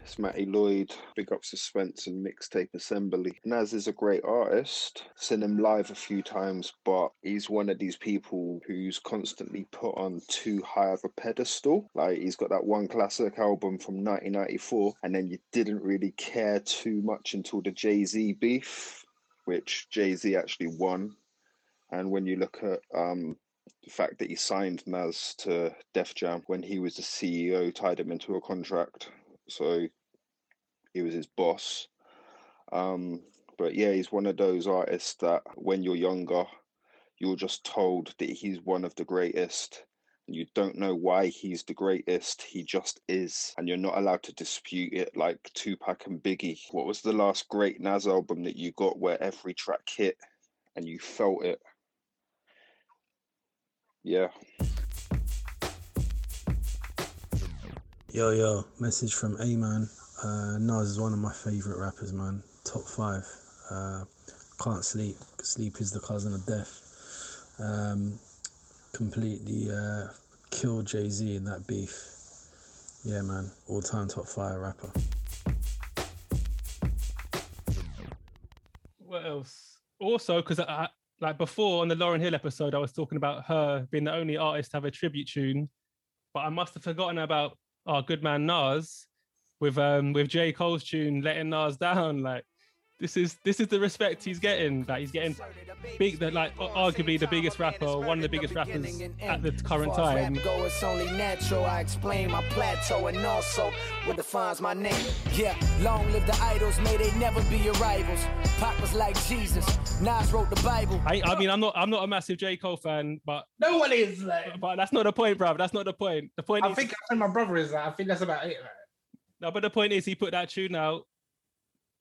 It's Matty Lloyd, big up Suspense and Mixtape Assembly. Nas is a great artist. Seen him live a few times, but he's one of these people who's constantly put on too high of a pedestal. Like he's got that one classic album from 1994, and then you didn't really care too much until the Jay Z beef which Jay Z actually won. And when you look at um, the fact that he signed Nas to Def Jam when he was the CEO, tied him into a contract, so he was his boss. Um, but yeah, he's one of those artists that when you're younger, you're just told that he's one of the greatest. You don't know why he's the greatest. He just is. And you're not allowed to dispute it like Tupac and Biggie. What was the last great Nas album that you got where every track hit and you felt it? Yeah. Yo, yo, message from A Man. Uh, Nas is one of my favourite rappers, man. Top five. Uh, can't sleep. Sleep is the cousin of death. Um, completely uh, killed Jay Z in that beef. Yeah, man. All time top fire rapper. What else? Also, because I like before on the Lauryn Hill episode, I was talking about her being the only artist to have a tribute tune, but I must have forgotten about our good man Nas with um with J Cole's tune "Letting Nas Down." Like this is this is the respect he's getting. That he's getting big, that like arguably the biggest rapper, one of the biggest rappers at the current time. Go, it's only natural. I explain my plateau and also what defines my name. Yeah, long live the idols, may they never be your rivals. Pop was like Jesus. Nas wrote the Bible. I, I mean, I'm not I'm not a massive J Cole fan, but no one is. Like, but that's not the point, bro. That's not the point. The point. I is, think I think my brother is. Like, I think that's about it. Right? No, but the point is, he put that tune out.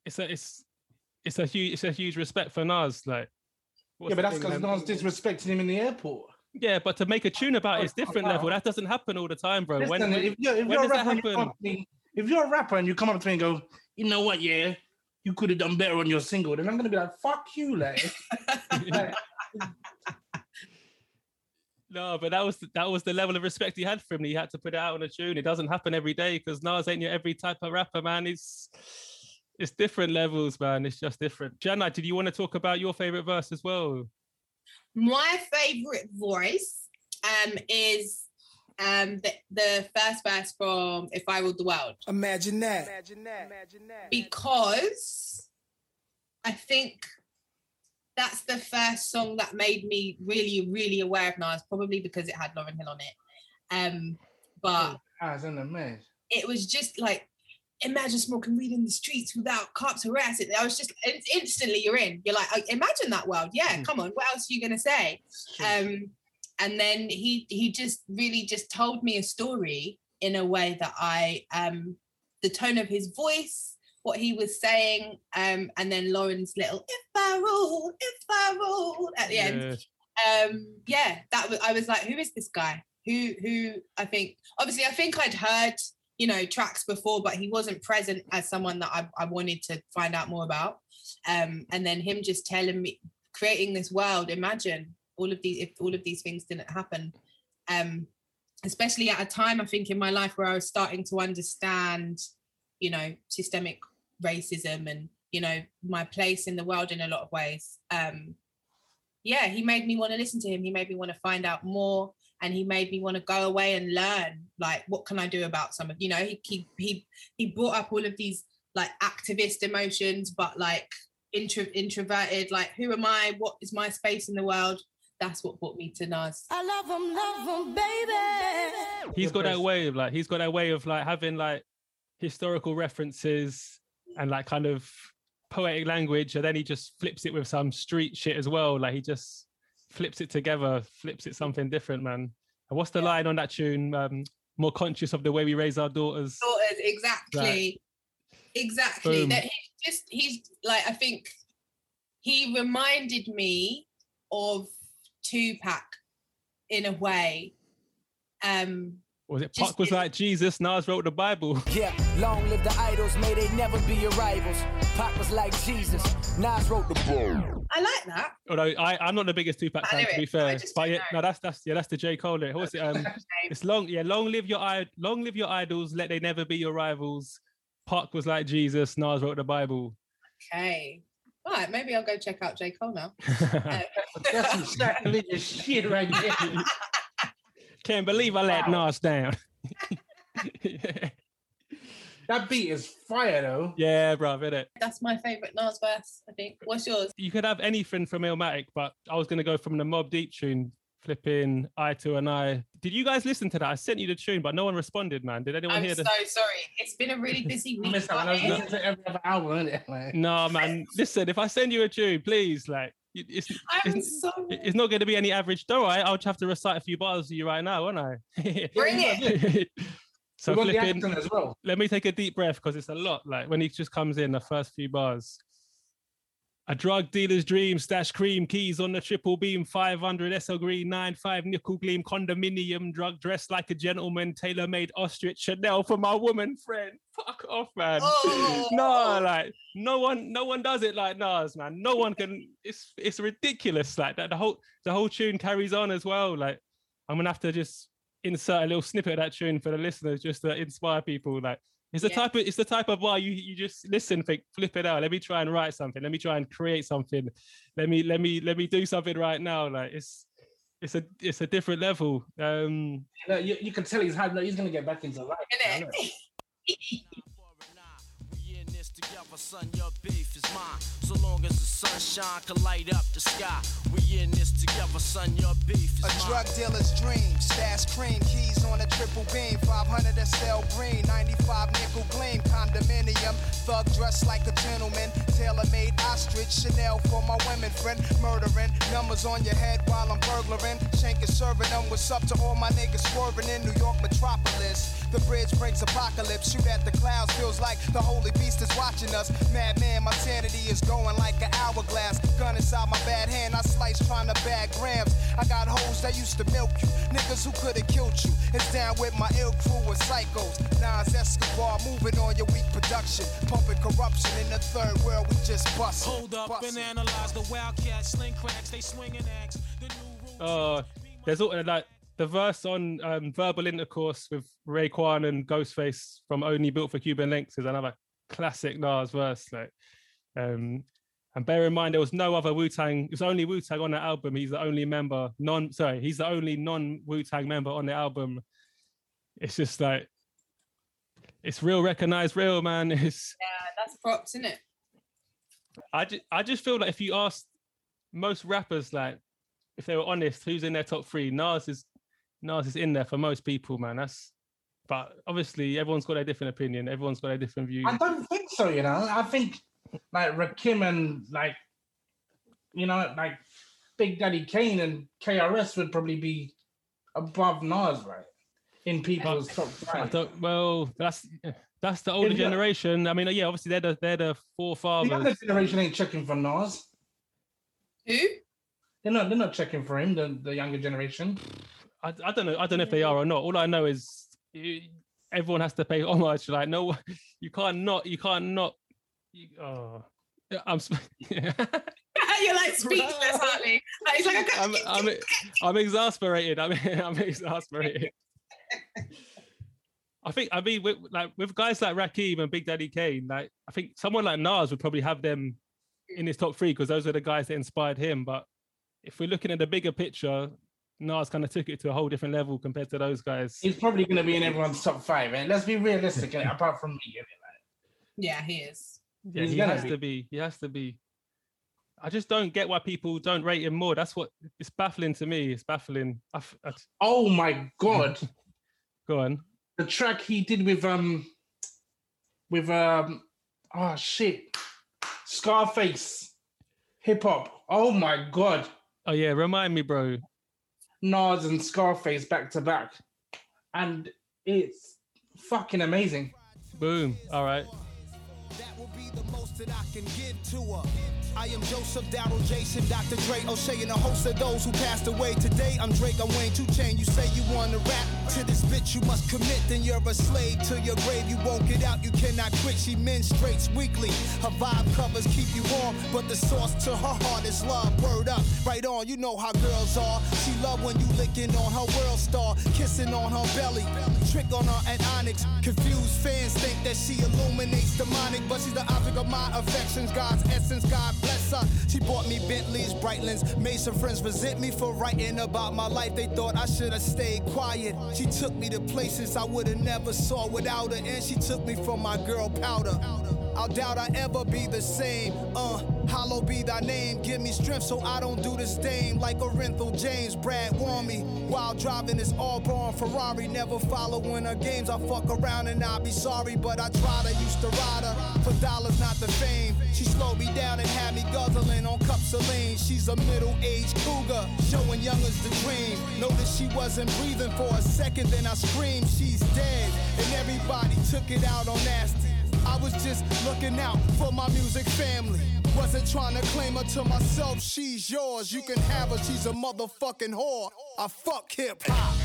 It's a it's it's a huge it's a huge respect for Nas. Like, yeah, but that's because Nas disrespecting him in the airport. Yeah, but to make a tune about it's oh, oh, different oh. level. That doesn't happen all the time, bro. Listen, when, if you're, if when you're a does that rapper, and you happen? come up to me, if you're a rapper and you come up to me and go, you know what, yeah, you could have done better on your single, then I'm gonna be like, fuck you, like. [laughs] like No, but that was that was the level of respect he had for him. He had to put it out on a tune. It doesn't happen every day because Nas ain't your every type of rapper, man. It's it's different levels, man. It's just different. Jana, did you want to talk about your favorite verse as well? My favorite voice um, is um, the, the first verse from If I Ruled the World. Imagine that. Imagine that. Imagine that. Because I think that's the first song that made me really, really aware of Nas, probably because it had Lauryn Hill on it. Um, but As in the mess. it was just like imagine smoking weed in the streets without cops harassing. I was just in- instantly you're in. You're like, "Oh, imagine that world. Yeah, come on. What else are you gonna say? Um, and then he he just really just told me a story in a way that I um the tone of his voice, what he was saying, um, and then Lauryn's little if I rule, if I rule at the end um yeah that was i was like who is this guy who who i think obviously i think i'd heard you know tracks before but he wasn't present as someone that i, I wanted to find out more about um and then him just telling me creating this world imagine all of these if all of these things didn't happen um especially at a time i think in my life where i was starting to understand you know systemic racism and you know my place in the world in a lot of ways um yeah, he made me want to listen to him. He made me want to find out more. And he made me want to go away and learn like what can I do about some of you know he he he, he brought up all of these like activist emotions but like intro, introverted like who am I what is my space in the world that's what brought me to Nas I love him, love him, baby. He's got that way of like he's got that way of like having like historical references and like kind of poetic language, and then he just flips it with some street shit as well. Like he just flips it together, flips it something different, man. And what's the line on that tune? Um, more conscious of the way we raise our daughters. daughters exactly exactly Boom. that he's just he's like i think he reminded me of tupac in a way um Was it Pac was like Jesus? Nas wrote the Bible. Yeah, long live the idols, may they never be your rivals. Pac was like Jesus, Nas wrote the book. i like that Although I, I'm not the biggest Tupac I fan, to be fair. But yeah, know. no, that's that's yeah, that's the J Cole. It. What's it? Um, [laughs] it's long. Yeah, long live your i, long live your idols. Let they never be your rivals. Pac was like Jesus. Nas wrote the Bible. okay all right maybe i'll go check out j cole now [laughs] That's some sacrilegious shit right there. Can't believe I let Nas down. [laughs] That beat is fire though. yeah, bruv, it. that's my favorite nas verse i think what's yours You could have anything from Illmatic, but I was gonna go from the Mobb Deep tune, flipping eye to an eye. Did you guys listen to that? I sent you the tune, but no one responded, man. Did anyone hear that? i'm so the? sorry it's been a really busy [laughs] week missed out. I was guys. listening to every other album, innit? Like, [laughs] No, man. Listen, if I send you a tune, please, like, it's [laughs] i'm it's, so it's not going to be any average. Don't I'll just have to recite a few bars to you right now, won't I? bring it so we flipping. as well. Let me take a deep breath because it's a lot. Like when he just comes in, the first few bars. A drug dealer's dream, stash cream, keys on the triple beam, 500 SL green, 95 nickel gleam, condominium, drug dressed like a gentleman, tailor made ostrich, Chanel for my woman friend. Fuck off, man. Oh. [laughs] no, like no one, no one does it like Nas, man. No one can. It's it's ridiculous. Like that, the whole the whole tune carries on as well. Like I'm gonna have to just insert a little snippet of that tune for the listeners just to inspire people. Like it's the Yeah. type of it's the type of why you you just listen, think, flip it out. Let me try and write something. Let me try and create something. Let me let me let me do something right now. Like it's it's a it's a different level. Um, You, know, you, you can tell he's had, he's gonna get back into life. [laughs] together, son, your beef is mine. So long as the sunshine can light up the sky. We in this together, son, your beef is A mine. drug dealer's dream, stash cream, keys on a triple beam, 500 SL green, 95 nickel gleam, condominium, thug dressed like a gentleman, tailor-made ostrich, Chanel for my women friend, murdering, numbers on your head while I'm burglaring, shanking, serving them, what's up to all my niggas swerving in New York metropolis. The bridge brings apocalypse, shoot at the clouds, feels like the holy beast is watching us. Madman, my sanity is going like an hourglass. Gun inside my bad hand, I slice trying to bag grams. I got hoes that used to milk you, niggas who could have killed you. It's down with my ill crew of psychos. Nas Escobar moving on your weak production, pumping corruption in the third world. We just bust. Hold up and analyze the wildcats, sling cracks, they swinging axe. The new rules. Oh, there's all like the verse on um, verbal intercourse with Raekwon and Ghostface from Only Built for Cuban Linx is another classic Nas verse. Like, um, and bear in mind there was no other Wu Tang. It was only Wu Tang on the album. He's the only member non. Sorry, he's the only non Wu Tang member on the album. It's just like it's real, recognized, real man. [laughs] It's yeah that's props isn't it I just, I just feel like if you ask most rappers, like if they were honest, who's in their top three, Nas is Nas is in there for most people, man. That's but obviously everyone's got their different opinion, everyone's got their different view. I don't think so, you know. I think like Rakim and like you know, like Big Daddy Kane and KRS would probably be above Nas, right? In people's top I five. don't, well, that's that's the older Yeah. generation. I mean, yeah, obviously they're the they're the The younger forefathers. generation ain't checking for Nas. who They're not. They're not checking for him. The, the younger generation. I, I don't know. I don't know if they are or not. All I know is eh, everyone has to pay homage. [laughs] Like no, you can't not. You can't not. You, oh, Yeah, I'm. sp- [laughs] [laughs] you're like speechless Hartley like, he's like I'm, I'm, I'm exasperated. I'm, I'm exasperated. I think. I mean, with, like with guys like Rakim and Big Daddy Kane, like I think someone like Nas would probably have them in his top three because those are the guys that inspired him. But if we're looking at the bigger picture, Nas kind of took it to a whole different level compared to those guys. He's probably going to be in everyone's top five. And let's be realistic, apart from me. innit? Yeah, he is. Yeah, He's he has be. to be. He has to be. I just don't get why people don't rate him more. That's what it's baffling to me. It's baffling. I f- I- Oh my god. [laughs] Go on. The track he did with um with um oh shit. Scarface. Hip hop. Oh my god. Oh yeah, remind me, bro. Nas and Scarface back to back. And it's fucking amazing. Boom. All right. That I can give to her. I am Joseph Darrell Jason, Dr. Dre, O'Shea, and a host of those who passed away. Today I'm Drake, I'm Wayne Two Chain. You say you wanna rap to this bitch, you must commit. Then you're a slave to your grave. You won't get out, you cannot quit. She menstruates weekly. Her vibe covers keep you warm, but the source to her heart is love. Word up, right on. You know how girls are. She love when you licking on her world star, kissing on her belly, trick on her at Onyx. Confused fans think that she illuminates demonic, but she's the object of my affections. God's essence, God bless her. She bought me Bentleys, Brightlands, made some friends resent me for writing about my life. They thought I should have stayed quiet. She took me to places I would have never saw without her, and she took me from my girl powder. I doubt I ever be the same. Uh, hollow be thy name. Give me strength so I don't do this thing like Orenthal James. Brad warned me while driving this all-born Ferrari. Never following her games. I fuck around and I'll be sorry, but I tried. I used to ride her for dollars, not the fame. She slowed me down and had me guzzling on cups of lean. She's a middle-aged cougar, showing young as the dream. Noticed she wasn't breathing for a second, then I screamed, she's dead. And everybody took it out on nasty. I was just looking out for my music family. Wasn't trying to claim her to myself, she's yours. You can have her, she's a motherfucking whore. I fuck hip hop.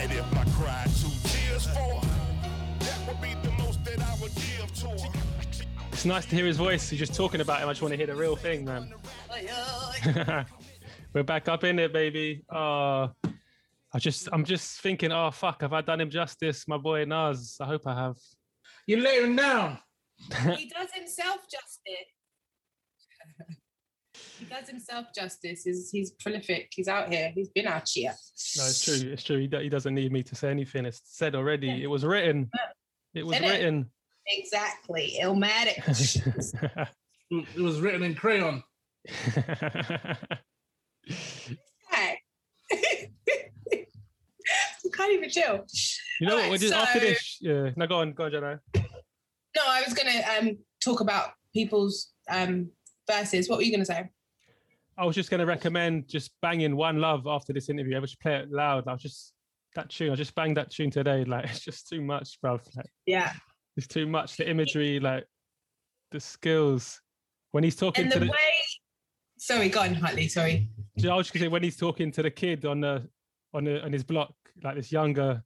And if I cried two tears for her, that would be the most that I would give to her. It's nice to hear his voice. He's just talking about him. I just want to hear the real thing, man. [laughs] We're back up in it, baby. Uh, I just, I'm just thinking, oh fuck, have I done him justice, my boy Nas? I hope I have. You let him down. he does himself justice. he does himself justice. He's, he's prolific. He's out here. He's been out here. No, it's true. It's true. He, he doesn't need me to say anything. It's said already. It was written. It was Said it. written. Exactly. Illmatic. [laughs] It was written in crayon. Hey. [laughs] you can't even chill. You know what? Alright, We're just after this. Yeah. No, go on, go on, Jano. No, I was gonna um talk about people's um verses. What were you gonna say? I was just going to recommend just banging One Love after this interview. I was just play it loud. I was just that tune. I just banged that tune today. Like [laughs] it's just too much, bruv. Like Yeah. it's too much. The imagery, like the skills. When he's talking And to the the, way sorry, go on, Hartley, sorry. I was just gonna say when he's talking to the kid on the on the on his block, like this younger,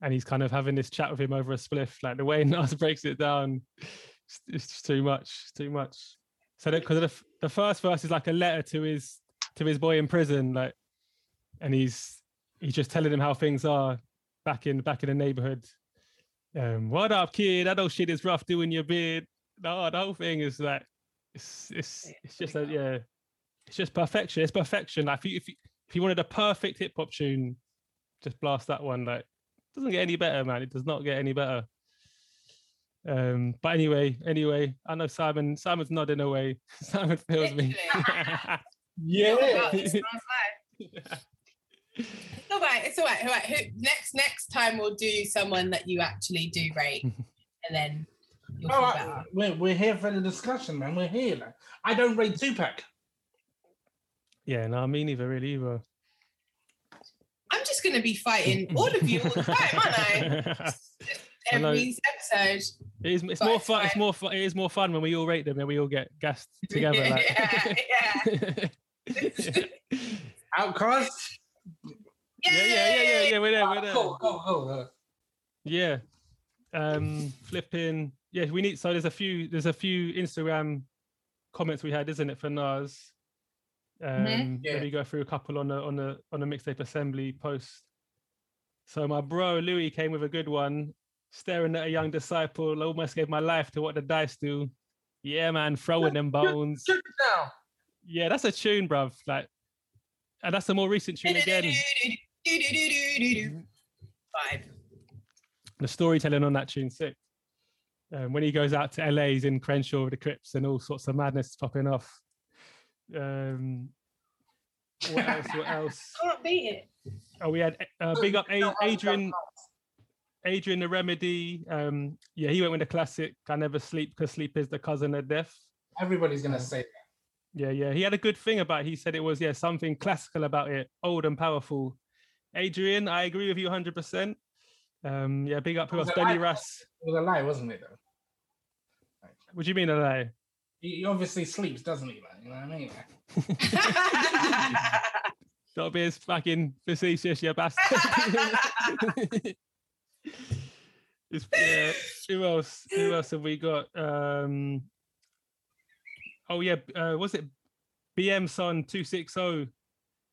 and he's kind of having this chat with him over a spliff. Like the way [laughs] Nas breaks it down, it's, it's just too much. It's too much. So because the the first verse is like a letter to his to his boy in prison, like, and he's he's just telling him how things are back in back in the neighborhood. Um, what up, kid? That old shit is rough doing your bid. No, the whole thing is like it's it's it's just a yeah, it's just perfection. It's perfection. Like if you if you, if you wanted a perfect hip hop tune, just blast that one. Like doesn't get any better, man. It does not get any better. Um, but anyway, anyway, I know Simon. Simon's nodding away. [laughs] Simon feels me. [laughs] yeah. [laughs] It's all right. It's all right. All right. Who, next next time we'll do someone that you actually do rate, and then you'll All feel right, better. we're, we're here for the discussion, man. We're here. Like. I don't rate Tupac. yeah, no, me neither, really either. I'm just gonna be fighting [laughs] all of you all the time, aren't I? [laughs] I know. Every episode. It is, it's But more fun. It's more fun. It is more fun when we all rate them and we all get gassed [laughs] together. Like. OutKast. yeah, yeah, yeah, yeah, yeah. We're there. We're there. Cool, cool, cool. Yeah. Um flipping. Yeah, we need so there's a few there's a few Instagram comments we had, isn't it, for Nas? Um Mhm. let me go through a couple on a on a on the mixtape assembly post. So my bro Louis came with a good one, staring at a young disciple, almost gave my life to what the dice do. Yeah, man, throwing them bones. Check it out. Yeah, that's a tune, bruv. Like and that's a more recent tune again. Vibe. The storytelling on that tune sick. Um, when he goes out to LA, he's in Crenshaw with the Crips and all sorts of madness popping off. Um, what [laughs] else? What else? Can't beat it. Oh, we had uh, big up A- Adrian, Adrian the Remedy. Um, yeah, he went with the classic. I never sleep because sleep is the cousin of death. Everybody's gonna say that. Yeah, yeah. He had a good thing about. It. He said it was yeah something classical about it, old and powerful. Adrian, I agree with you 100. percent Um, yeah, big up who It else? was Benny lie. Russ. It was a lie, wasn't it? Though What do you mean a lie? He, obviously sleeps, doesn't he? Like, you know what I mean? [laughs] Don't be as fucking facetious, you bastard. [laughs] It's- yeah, who else? Who else have we got? Um, oh yeah, uh, was it BM Son two six zero?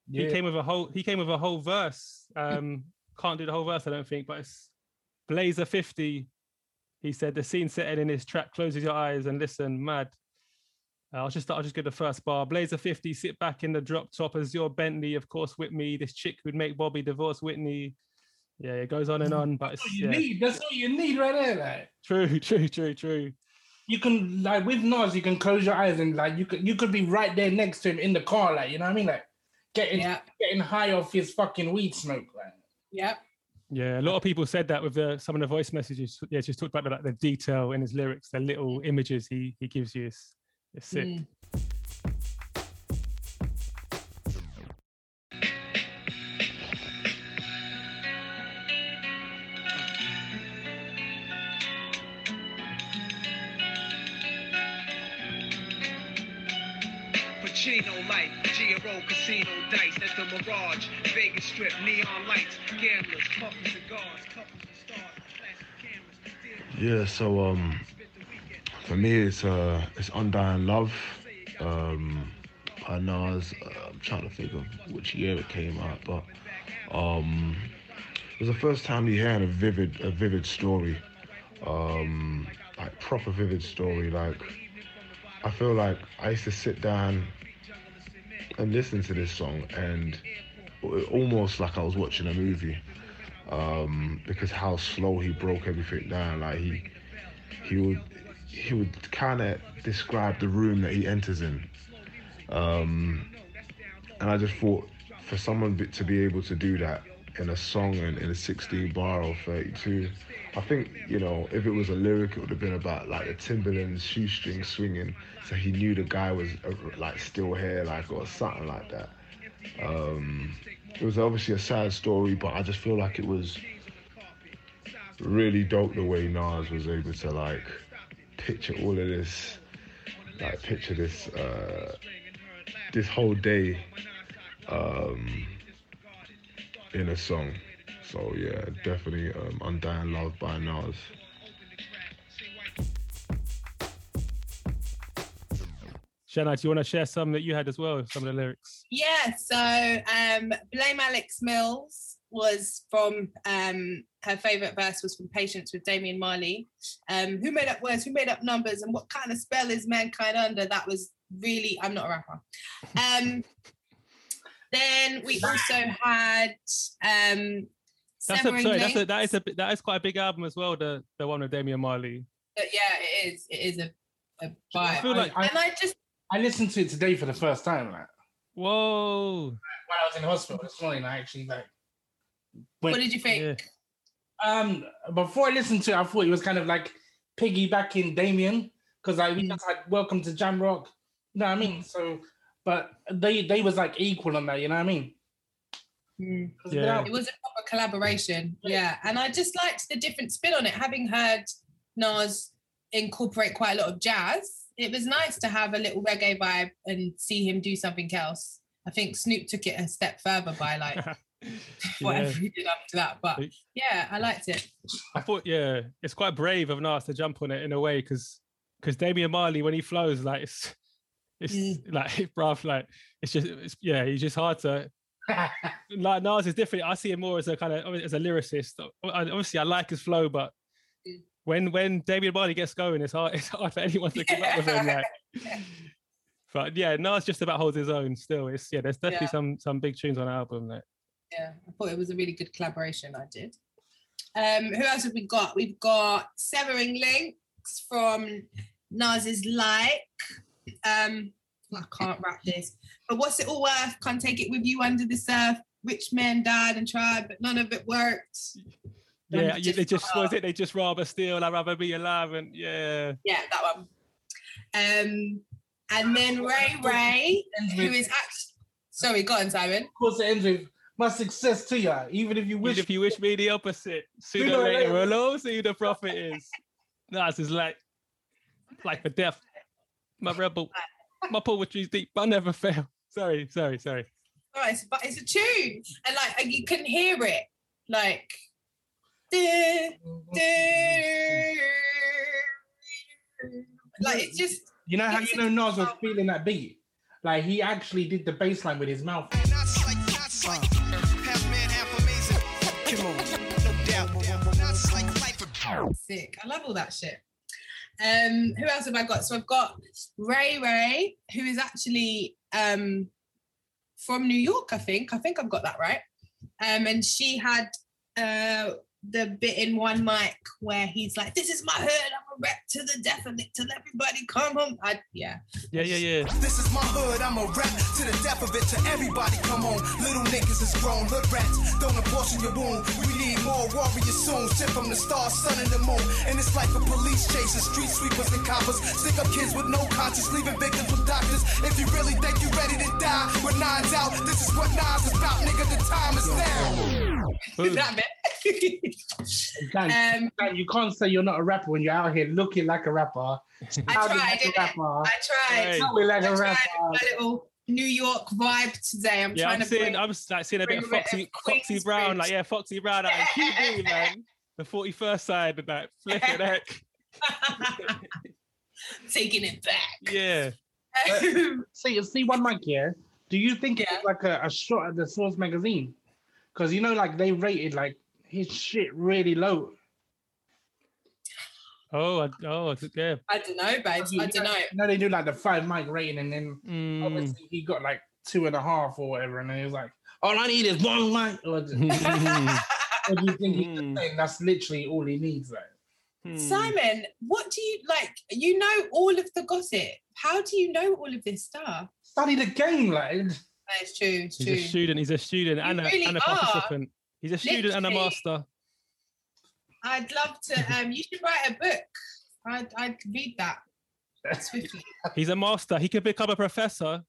He came with a whole. He came with a whole verse. Um, can't do the whole verse, I don't think, but it's Blazer fifty. He said the scene setting in his track closes your eyes and listen, mad. Uh, I'll just I'll just get the first bar. Blazer 50, sit back in the drop top as your Bentley, of course, with me. This chick who'd make Bobby divorce Whitney. Yeah, it goes on and on, but it's That's all you yeah. need. That's all you need right there. Like true, [laughs] true, true, true. you can like with Nas, you can close your eyes and like you could you could be right there next to him in the car, like you know what I mean, like getting getting high off his fucking weed smoke, like. Yep. Yeah, a lot of people said that with the, some of the voice messages. Yeah, just talked about the, like the detail in his lyrics, the little images he he gives you. It's, it's sick. Mm. Pacino life, Giro Casino dice at the Mirage, Vegas Strip, neon lights, gamblers, puffing cigars, couples and stars. Yeah, so um, for me it's uh, it's Undying Love, um, by Nas. Uh, I'm trying to think of which year it came out, but um, it was the first time you heard a vivid a vivid story, um, like proper vivid story. Like I feel like I used to sit down and listen to this song and almost like I was watching a movie um, because how slow he broke everything down. Like he he would he would kind of describe the room that he enters in, um, and I just thought for someone to be able to do that in a song and in a 16 bar or 32. I think, you know, if it was a lyric, it would have been about like the Timberlands shoestring swinging. So he knew the guy was uh, like still here, like, or something like that. Um, it was obviously a sad story, but I just feel like it was really dope the way Nas was able to like picture all of this, like picture this, uh, this whole day um, in a song. So yeah, definitely um, Undying Love by Nas. Shanna, do you want to share some that you had as well, some of the lyrics? Yeah, so um, Blame Alex Mills was from um, her favorite verse was from Patience with Damian Marley. Um, who made up words? Who made up numbers? And what kind of spell is mankind under? That was really. I'm not a rapper. Um, [laughs] then we also had um, That's a, Severing sorry, that's a, that is a that is quite a big album as well. The the one with Damian Marley. But yeah, it is. It is a, a vibe. feel like- and I just I listened to it today for the first time. Like Whoa! when I was in hospital this morning, I actually like. What did you think? Um, before I listened to it, I thought it was kind of like piggybacking Damian because like Mm. we just had Welcome to Jam Rock. You know what I mean? So, but they they was like equal on that. You know what I mean? 'Cause without- It was a proper collaboration. Yeah. And I just liked the different spin on it. Having heard Nas incorporate quite a lot of jazz, it was nice to have a little reggae vibe and see him do something else. I think Snoop took it a step further by like [laughs] [laughs] whatever Yeah. he did after that. But yeah, I liked it. I thought, yeah, it's quite brave of Nas to jump on it in a way because because Damian Marley when he flows, like it's it's Mm. [laughs] like [laughs] bruv, like it's just it's, yeah, he's just hard to. like Nas is different. I see him more as a kind of as a lyricist. Obviously, I like his flow, but Mm. when when Damian Marley gets going, it's hard. It's hard for anyone to keep up with him. Like But yeah, Nas just about holds his own still. It's yeah, there's definitely Yeah. some some big tunes on the album that Yeah, I thought it was a really good collaboration. I did. Um, who else have we got? We've got Severing Links from Nas's Like. Um, I can't wrap this, but what's it all worth? Can't take it with you under the surf. Rich men died and tried, but none of it worked. yeah, Um, yeah, they just was it, they just rather steal, I'd rather be alive and yeah. Yeah, that one. Um, and then Ray Ray, who is actually sorry, go on, Simon. Of course, it ends with my success to you, even if you wish. Even if you wish me the opposite, sooner Sooner or or later later. we'll all see who the prophet is. Nas is like like for death. My rebel, my poetry's deep, I never fail. Sorry, sorry, sorry. It's but it's a tune, and like and you can hear it, like. Like it's just You know how you know Nas was feeling that beat? Like he actually did the bass line with his mouth. Sick. I love all that shit. Um, who else have I got? So I've got Ray Ray, who is actually um from New York, I think. I think I've got that right. Um, and she had uh the bit in one mic where he's like, "This is my hood. I'm a rep to the death of it. Till everybody come home." I, yeah, Yeah, yeah, yeah. This is my hood, I'm a rap to the death of it. To everybody, come on. Little niggas is grown, hood rats. Don't abortion your wound. We need more warriors soon. Sent from the stars, sun, and the moon. And it's like a police chasing street sweepers and coppers. Stick up kids with no conscience, leaving victims with doctors. If you really think you're ready to die with nines out, this is what nines is about, nigga. The time is now. [laughs] that [laughs] bit. Dan, Um, Dan, you can't say you're not a rapper when you're out here looking like a rapper. I Sounding tried. like a rapper. I? I tried. Sounding like I a tried rapper. my little New York vibe today. I'm Yeah, trying I'm to seeing bring. I'm like seeing a bit of bring bit Foxy of Foxy Brown, like yeah, Foxy Brown out in QB, man. The 41st side of that [laughs] flip it heck. [laughs] taking it back. Yeah. see, you see one mic here. Do you think it's like a, a shot at the Source magazine? Because you know, like they rated like his shit really low. Oh, I, oh, I- yeah. I don't know, babes. I don't know. You know, they do like the five mic rating, and then Mm. obviously he got like two and a half or whatever, and then he was like, "All I need is one mic." Or, or do you think he's just [laughs] [laughs] saying that's literally all he needs? Like, Hmm. Simon, what do you like? You know all of the gossip. How do you know all of this stuff? study the game, like. That's true. It's He's true. a student. He's a student and a, and a participant. He's a student and a master. I'd love to. Um, you should write a book. I'd, I'd read that swiftly. He's a master. He could become a professor.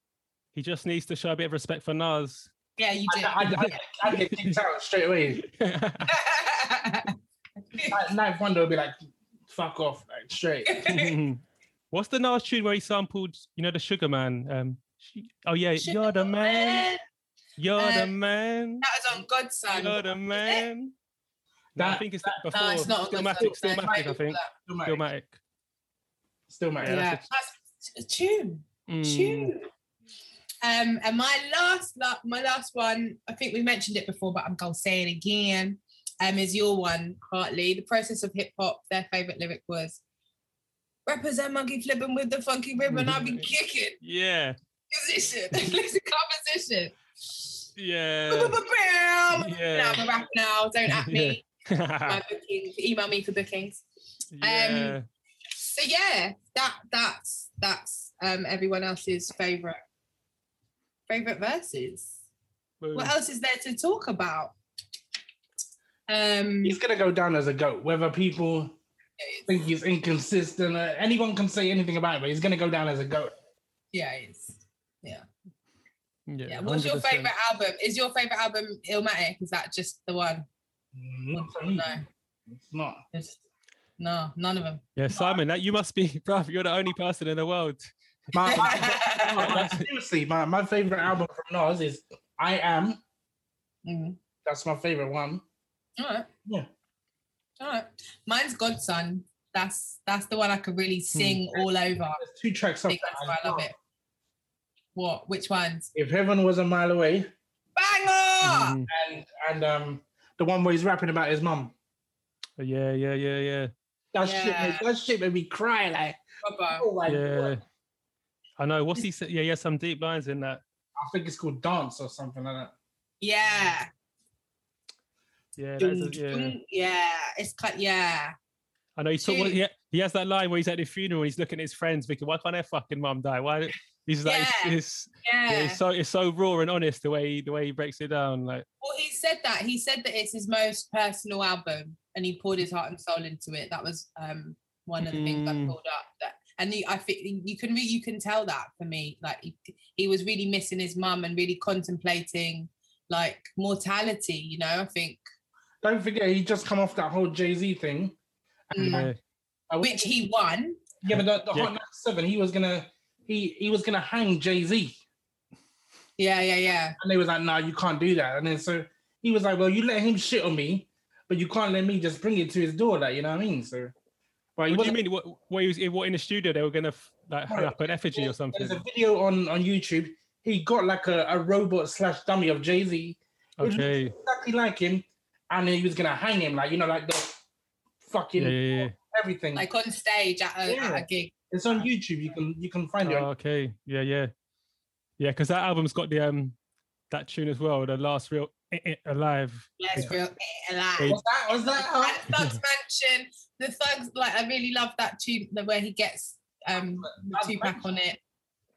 He just needs to show a bit of respect for Nas. Yeah, you do. I'd, I'd, I'd get kicked out straight away. [laughs] Like, Ninth Wonder would be like, "Fuck off!" Like straight. [laughs] What's the Nas tune where he sampled, you know, the Sugar Man? Um, she- oh yeah, you're the man. You're the Um, man. That was on God's Son. You're the man. No, I think it's that before. No, it's not on God's Son. Stillmatic, Stillmatic, I think. not. Stillmatic. Still, man. Yeah, Yeah, that's that's a tune. Mm. Tune. Um, and my last, my last one, I think we mentioned it before, but I'm gonna say it again. Um, is your one, Hartley. The process of hip hop. Their favorite lyric was, "Rappers and monkey flipping with the funky ribbon. I'll be kicking Yeah. musician, [laughs] listen composition. Yeah. [laughs] yeah. Now I'm a rapper now. Don't at me. Yeah. [laughs] My bookings. Email me for bookings. yeah. So yeah, that that's that's um everyone else's favorite favorite verses. What else is there to talk about? Um, He's gonna go down as a goat, whether people think he's inconsistent. Uh, anyone can say anything about it, but he's gonna go down as a goat. yeah, it's yeah. Yeah. Yeah. What's your 100%. favorite album? Is your favorite album Illmatic? Is that just the one? Not. No, It's not. it's, no, none of them. Yeah, Simon, that you must be, [laughs] bruv. You're the only person in the world. My, my- my- [laughs] seriously, my, my favorite album from Nas is I Am. Mhm. That's my favorite one. All right. Yeah. All right. Mine's God's Son. That's that's the one I could really sing all over. There's two tracks I up think there. that's why I love it. What? Which ones? If Heaven Was a Mile Away, Banger! and and um the one where he's rapping about his mum. Yeah, yeah, yeah, yeah. That shit, made, that shit made me cry. Like, Proper. oh my Yeah. god. I know. What's he said? Yeah, he has some deep lines in that. I think it's called Dance or something like that. Yeah. Yeah, a, yeah. yeah. It's cut. Yeah. I know he's talking. Dude. He, he has that line where he's at the funeral and he's looking at his friends, thinking, "Why can't their fucking mum die? Why?" [laughs] He's like, it's, Yeah, it's, yeah, yeah. it's so it's so raw and honest the way he, the way he breaks it down. Like, Well, he said that. He said that it's his most personal album, and he poured his heart and soul into it. That was um one of the things I Mm. pulled up. That and the, I think you can really you can tell that for me. Like he, he was really missing his mum and really contemplating like mortality. You know, I think Don't forget, he just come off that whole Jay Z thing. And, Mm. uh, which he won. Yeah, but the, the Yeah. Hot 97, he was gonna he he was gonna hang Jay Z. Yeah, yeah, yeah. And they was like, "No, you can't do that." And then so he was like, "Well, you let him shit on me, but you can't let me just bring it to his door." Like, you know what I mean? So, but what do you mean? What, what he was? What in the studio they were gonna like hang up an effigy or something? There's a video on on YouTube. He got like a, a robot slash dummy of Jay Z. Okay. exactly like him, and then he was gonna hang him, like you know, like the fucking Yeah, yeah, yeah. everything. Like on stage at a, at a gig. It's on YouTube. You can you can find it. Oh, okay. Yeah, yeah, yeah. Because that album's got the um that tune as well. The last real Eh, Eh, alive. Yes, real eh, alive. Was that was that? And Thugz Mansion. The Thugs, like I really love that tune, the where he gets um the Tupac on it.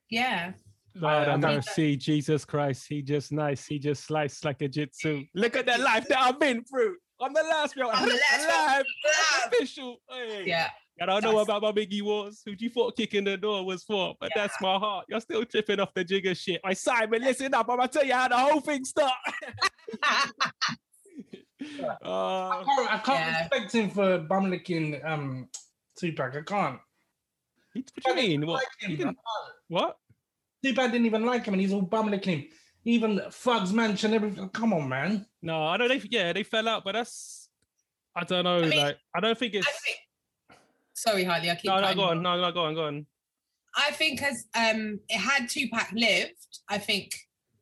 Yeah. Lord I have mean, mercy, Jesus Christ. He just nice. He just sliced like a jitsu. Look at that life that I've been through. I'm the last real I'm the last alive. alive. Official. Hey. Yeah. I don't know about my Biggie Wars, who you thought kicking the door was for, but that's my heart. You're still tripping off the Jigga shit. I Simon, listen up. I'm gonna tell you how the whole thing start. [laughs] [laughs] Uh, I can't, I can't respect him for bum licking um Tupac. I can't. What do you mean? What? Like him. didn't- what? Tupac didn't even like him, and he's all bum licking him. Even Thugz Mansion, everything. Come on, man. No, I know they yeah, they fell out, but that's I don't know. mean, like I don't think it's Sorry, Harley. I keep no, no, go you on, no, no, go on, go on. I think as um it had Tupac lived, I think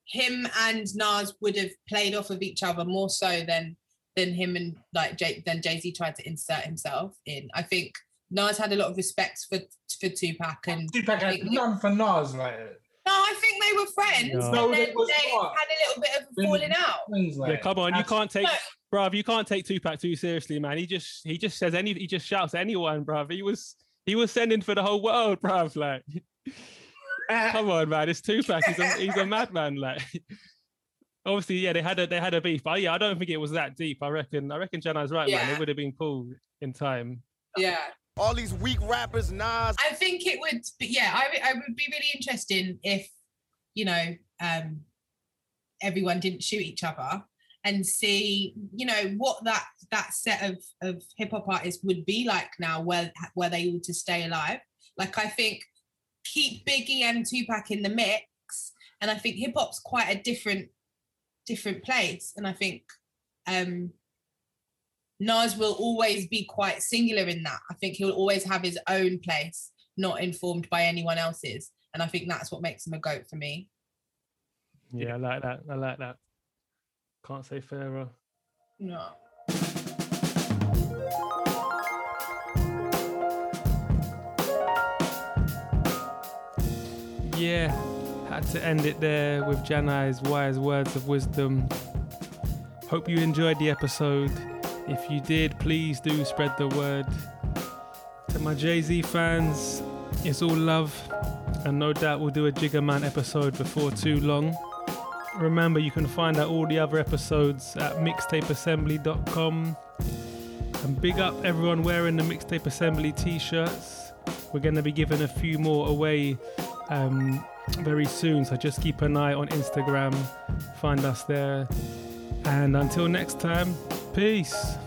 him and Nas would have played off of each other more so than than him and like Jay than Jay Z tried to insert himself in. I think Nas had a lot of respect for for Tupac and Tupac had none for Nas, like no, I think they were friends, No. and No, then they was they not. had a little bit of a falling out. Yeah, come on, you can't take, No. bruv, you can't take Tupac too seriously, man. He just he just says any he just shouts at anyone, bruv. He was he was sending for the whole world, bruv. Like, [laughs] come on, man, it's Tupac. He's a he's a madman. Like, obviously, yeah, they had a they had a beef, but yeah, I don't think it was that deep. I reckon I reckon Jana's right, man. It would have been cool in time. Yeah. All these weak rappers, Nas. I think it would, yeah, I, I would be really interesting if, you know, um, everyone didn't shoot each other and see, you know, what that that set of of hip hop artists would be like now, where were they able to stay alive? Like I think keep Biggie and Tupac in the mix, and I think hip hop's quite a different different place, and I think um Nas will always be quite singular in that. I think he'll always have his own place, not informed by anyone else's. And I think that's what makes him a goat for me. Yeah, I like that. I like that. Can't say fairer. No. Yeah, had to end it there with Janai's wise words of wisdom. Hope you enjoyed the episode. If you did, please do spread the word. To my Jay Z fans, it's all love, and no doubt we'll do a Jigga Man episode before too long. Remember, you can find out all the other episodes at mixtapeassembly.com. And big up everyone wearing the Mixtape Assembly t shirts. We're going to be giving a few more away um, very soon, so just keep an eye on Instagram. Find us there. And until next time, peace.